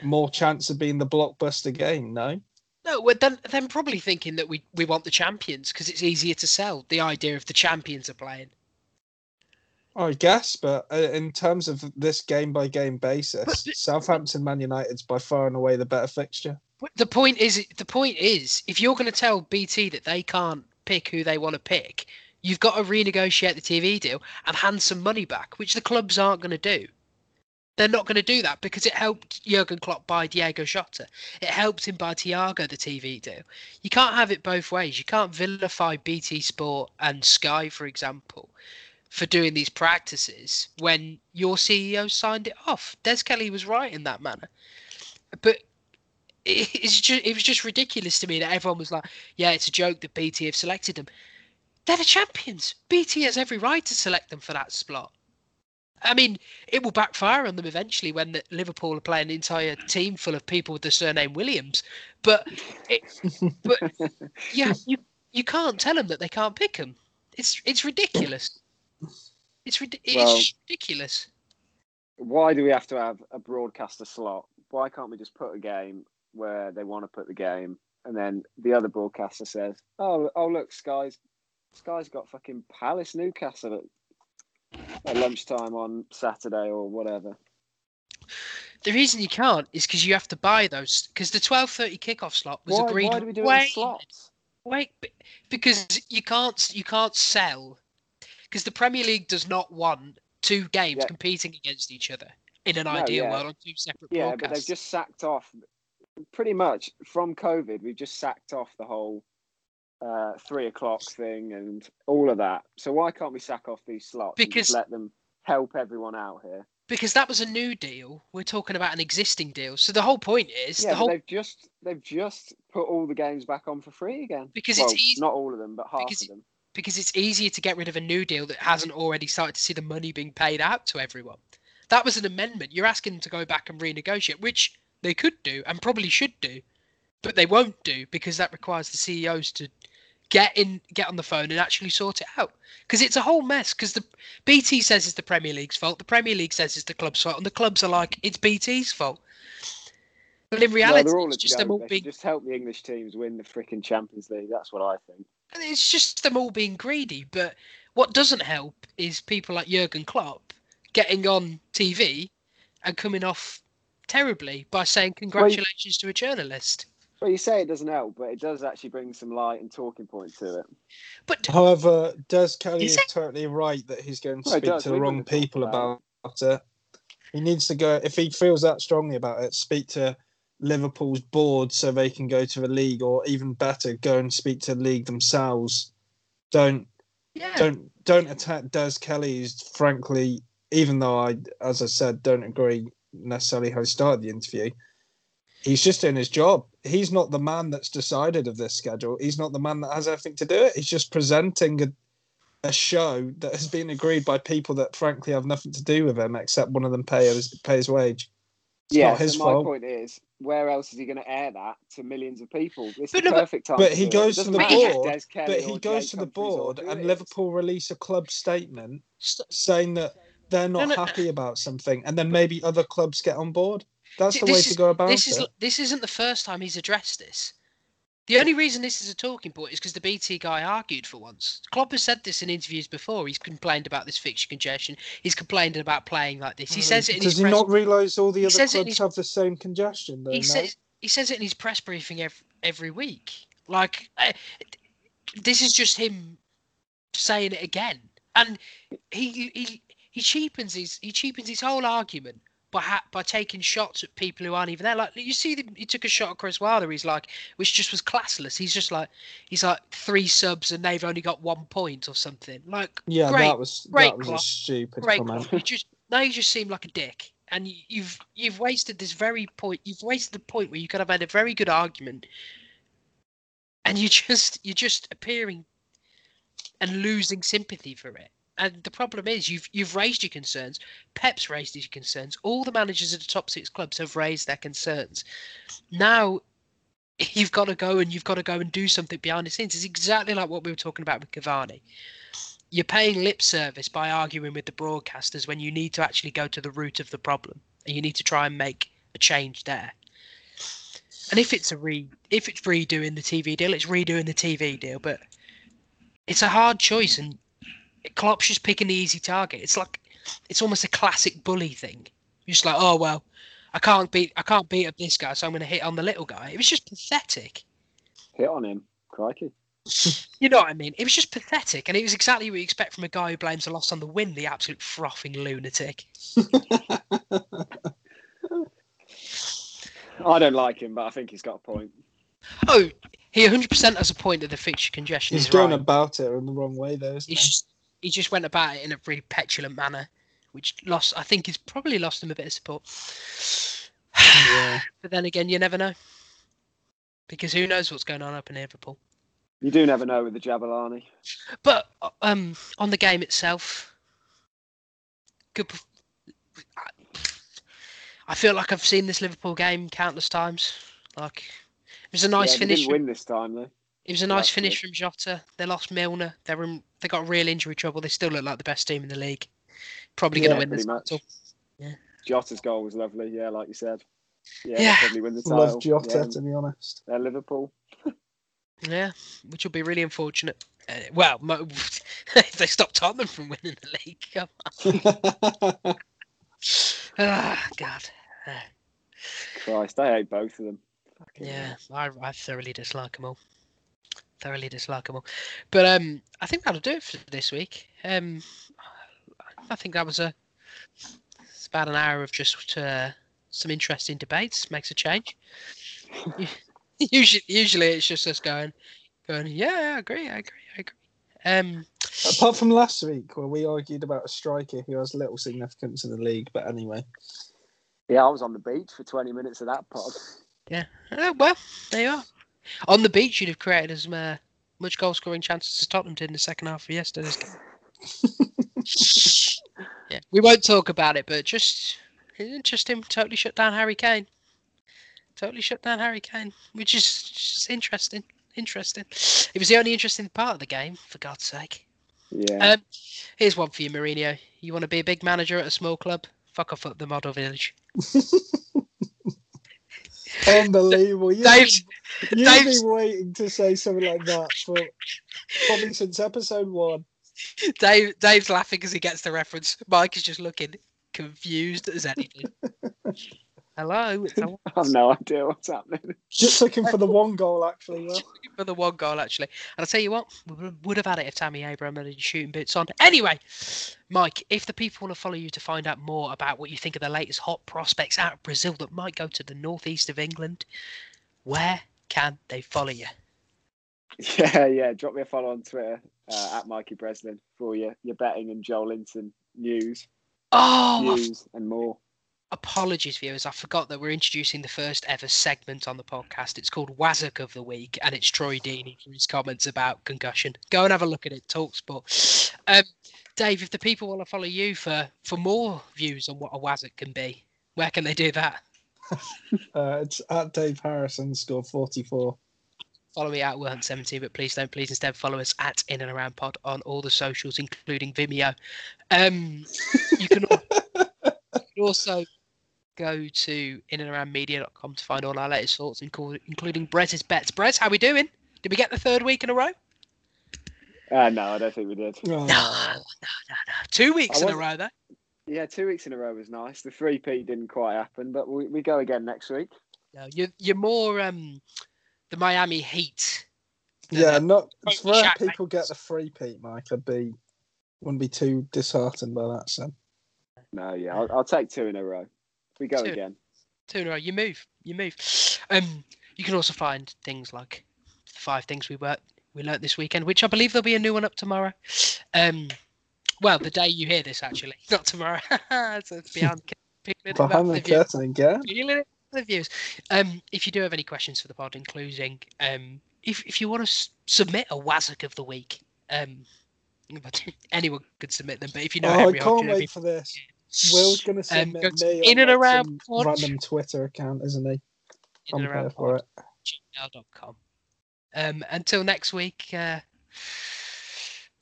more chance of being the blockbuster game. No, No, well, then then probably thinking that we we want the champions because it's easier to sell the idea of the champions are playing. I guess, but uh, in terms of this game by game basis, Southampton Man United's by far and away the better fixture. But the point is, the point is, if you're going to tell BT that they can't pick who they want to pick, you've got to renegotiate the TV deal and hand some money back, which the clubs aren't going to do. They're not going to do that because it helped Jurgen Klopp buy Diogo Jota. It helped him buy Thiago the TV deal. You can't have it both ways. You can't vilify BT Sport and Sky, for example, for doing these practices when your CEO signed it off. Des Kelly was right in that manner. But it, it's just, it was just ridiculous to me that everyone was like, yeah, it's a joke that BT have selected them. They're the champions. BT has every right to select them for that slot. I mean, it will backfire on them eventually when the, Liverpool are playing an entire team full of people with the surname Williams. But, it, but (laughs) yeah, you you can't tell them that they can't pick them. It's it's ridiculous. It's, rid- Well- ridiculous. Why do we have to have a broadcaster slot? Why can't we just put a game where they want to put the game, and then the other broadcaster says, "Oh, oh look, Sky's Sky's got fucking Palace Newcastle at, at lunchtime on Saturday or whatever." The reason you can't is because you have to buy those. Because the twelve thirty kickoff slot was Why, agreed. why do we do it in slots? Wait, because you can't you can't sell because the Premier League does not want two games Yeah. competing against each other in an No, ideal yeah. world on two separate Yeah, broadcasts. but they've just sacked off. Pretty much from COVID, we've just sacked off the whole uh, three o'clock thing and all of that. So why can't we sack off these slots and Because- let them help everyone out here? Because that was a new deal. We're talking about an existing deal. So the whole point is Yeah, the whole they've just they've just put all the games back on for free again. Because well, it's easy- not all of them, but half of them. Because it's easier to get rid of a new deal that mm-hmm. hasn't already started to see the money being paid out to everyone. That was an amendment. You're asking them to go back and renegotiate, which they could do and probably should do, but they won't do because that requires the CEOs to get in, get on the phone and actually sort it out. Because it's a whole mess. Because the BT says it's the Premier League's fault, the Premier League says it's the club's fault, and the clubs are like it's BT's fault. But in No, reality, they're all it's just them joke. all being just help the English teams win the freaking Champions League. That's what I think. It's just them all being greedy. But what doesn't help is people like Jurgen Klopp getting on TV and coming off terribly by saying congratulations to a journalist. Well, you say it doesn't help, but it does actually bring some light and talking point to it. But However, Des Kelly Is is totally right that he's going to Well, speak does. to the wrong wouldn't have talked people about about it. He needs to go if he feels that strongly about it. Speak to Liverpool's board so they can go to the league, or even better, go and speak to the league themselves. Don't yeah, don't don't attack Des Kelly. Who's frankly, even though I, as I said, don't agree necessarily how he started the interview. He's just doing his job. He's not the man that's decided of this schedule. He's not the man that has anything to do it. He's just presenting a, a show that has been agreed by people that frankly have nothing to do with him, except one of them pay his pay his wage. It's yeah, not his so my fault. point is, where else is he going to air that to millions of people? This is But the no, perfect time. but he do goes to the board, But he goes to the board, and. Liverpool release a club statement saying that they're not no. happy about something, and then maybe other clubs get on board. That's the This way is- to go about this it. is this isn't the first time he's addressed this. The only reason this is a talking point is because the BT guy argued for once. Klopp has said this in interviews before. He's complained about this fixture congestion. He's complained about playing like this. He says it in Does he press. not realise all the He other says it in clubs his- have the same congestion? Though, he says he says it in his press briefing every, every week. Like uh, this is just him saying it again, and he he he cheapens his he cheapens his whole argument by ha- by taking shots at people who aren't even there. Like you see, the, he took a shot at Chris Wilder. He's like, which just was classless. He's just like he's like three subs and they've only got one point or something. Like yeah, great, that was great that was stupid great. comment. Klopp. You just now you just seem like a dick, and you, you've you've wasted this very point. You've wasted the point where you could have had a very good argument, and you just you're just appearing and losing sympathy for it. And the problem is you've you've raised your concerns. Pep's raised his concerns. All the managers of the top six clubs have raised their concerns. Now you've got to go and you've got to go and do something behind the scenes. It's exactly like what we were talking about with Cavani you're paying lip service by arguing with the broadcasters when you need to actually go to the root of the problem and you need to try and make a change there. And if it's a re if it's redoing the TV deal, it's redoing the TV deal, but it's a hard choice and Klopp's just picking the easy target. It's like it's almost a classic bully thing. You're just like, oh well, I can't beat I can't beat up this guy, so I'm gonna hit on the little guy. It was just pathetic. Hit on him, crikey. (laughs) You know what I mean? It was just pathetic, and it was exactly what you expect from a guy who blames a loss on the win, the absolute frothing lunatic. (laughs) I don't like him, but I think he's got a point. Oh, he 100% has a point that the fixture congestion He's is going right. about it in the wrong way, though. Isn't He's he? just, he just went about it in a really petulant manner, which lost. I think he's probably lost him a bit of support. (sighs) Yeah. But then again, you never know, because who knows what's going on up in Liverpool. You do never know with the Jabalani. But um, on the game itself, good. I- I feel like I've seen this Liverpool game countless times. Like it was a nice yeah, finish. didn't win this time though. It was a nice that's finish from Jota. They lost Milner. They're in, they got real injury trouble. They still look like the best team in the league. Probably going to Yeah, win this pretty much. title. Jota's goal was lovely. Yeah, like you said. Yeah, Yeah. probably win the title. Love Jota, Yeah, to be honest. they're Liverpool. Yeah, which will be really unfortunate. Uh, well, mo- (laughs) if they stop Tottenham from winning the league, come on. (laughs) Ah, God. Uh, Christ, I hate both of them. Fucking Yeah. I, I thoroughly dislike them all. Thoroughly dislike them all. But um, I think that'll do it for this week. Um, I think that was a it's about an hour of just uh, some interesting debates. Makes a change. (laughs) usually, usually it's just us going, Going, yeah, I agree, I agree, I agree. Um, Apart from last week, where we argued about a striker who has little significance in the league, but anyway. Yeah, I was on the beach for 20 minutes of that pod. yeah. Uh, well, there you are. On the beach, you'd have created as uh, much goal scoring chances as Tottenham did in the second half of yesterday's game. (laughs) yeah, we won't talk about it, but just interesting. Totally shut down Harry Kane. Totally shut down Harry Kane, which is just interesting. Interesting. It was the only interesting part of the game, for God's sake. Yeah. Um, here's one for you, Mourinho. You want to be a big manager at a small club? Fuck off at the model village. (laughs) Unbelievable. (laughs) You've, Dave's- been, you've Dave's- been waiting to say something like that for probably since episode one. Dave, Dave's laughing as he gets the reference. Mike is just looking confused as anything. (laughs) Hello, it's Alan. (laughs) I have no idea what's happening. Just looking for the one goal, actually. Well, for the one goal actually. And I'll tell you what, we would- would have had it if Tammy Abraham had his shooting boots on. Anyway, Mike, if the people want to follow you to find out more about what you think of the latest hot prospects out of Brazil that might go to the northeast of England, where can they follow you? Yeah, yeah. Drop me a follow on Twitter uh, at Mikey Breslin for your, your betting and Joelinton news, Oh, I news and more. Apologies, viewers. I forgot that we're introducing the first ever segment on the podcast. It's called Wazzock of the Week, and it's Troy Deeney for his comments about concussion. Go and have a look at it. Talk sport. Um, Dave, if the people want to follow you for for more views on what a Wazzock can be, where can they do that? (laughs) uh, it's at Dave Harrison, score 44. Follow me at Wilhunt70, but please don't please instead follow us at In and Around Pod on all the socials, including Vimeo. Um, you can al- (laughs) you can also go to inandaroundmedia.com to find all our latest thoughts, including Brez's bets. Brez, how we doing? Did we get the third week in a row? Uh, no, I don't think we did. No, no, no, no. Two weeks in a row, though. Yeah, two weeks in a row was nice. The three-peat didn't quite happen, but we, we go again next week. No, you're you're more um the Miami Heat. yeah, not Right, for Shaq people get the free Pete, Mike. I'd be wouldn't be too disheartened by that. So No, yeah, I'll, I'll take two in a row. We go Two. again. Two in a row. You move. You move. Um, you can also find things like five things we worked we learnt this weekend, which I believe there'll be a new one up tomorrow. Um, well, the day you hear this, actually, (laughs) not tomorrow. (laughs) so it's beyond feeling behind about the (laughs) curtain again. feeling it the views. Um, if you do have any questions for the pod, including um, if if you want to s- submit a Wazzock of the week, um, anyone could submit them. But if you know oh, I Henry can't Hodgson, wait for this. Will's going to Um, submit go to me in on, and around some pod. random Twitter account, isn't he? in I'm and around for it. gmail.com. Um, until next week, uh,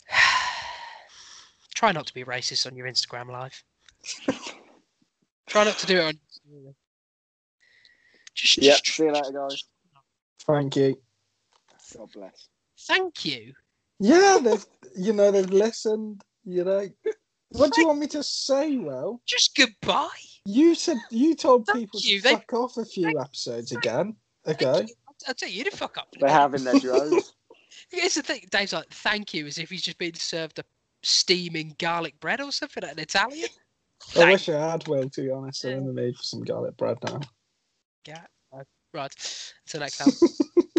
(sighs) try not to be racist on your Instagram live. try not to do it on. Just, Yeah, just see you later, guys. Thank you. God bless. thank you. Yeah, they've you know they've listened. You know, what do you want me to say? Well, Just goodbye. you said you told Thank people you, to they- fuck off a few episodes again Okay. I'll- I'll tell you to fuck up. They have in their droves. (laughs) Here's the thing. Dave's like, thank you, as if he's just been served a steaming garlic bread or something at an Italian. I Thank wish I had Will. To be honest, I'm in the mood for some garlic bread now. Yeah. Right. Until next time. (laughs)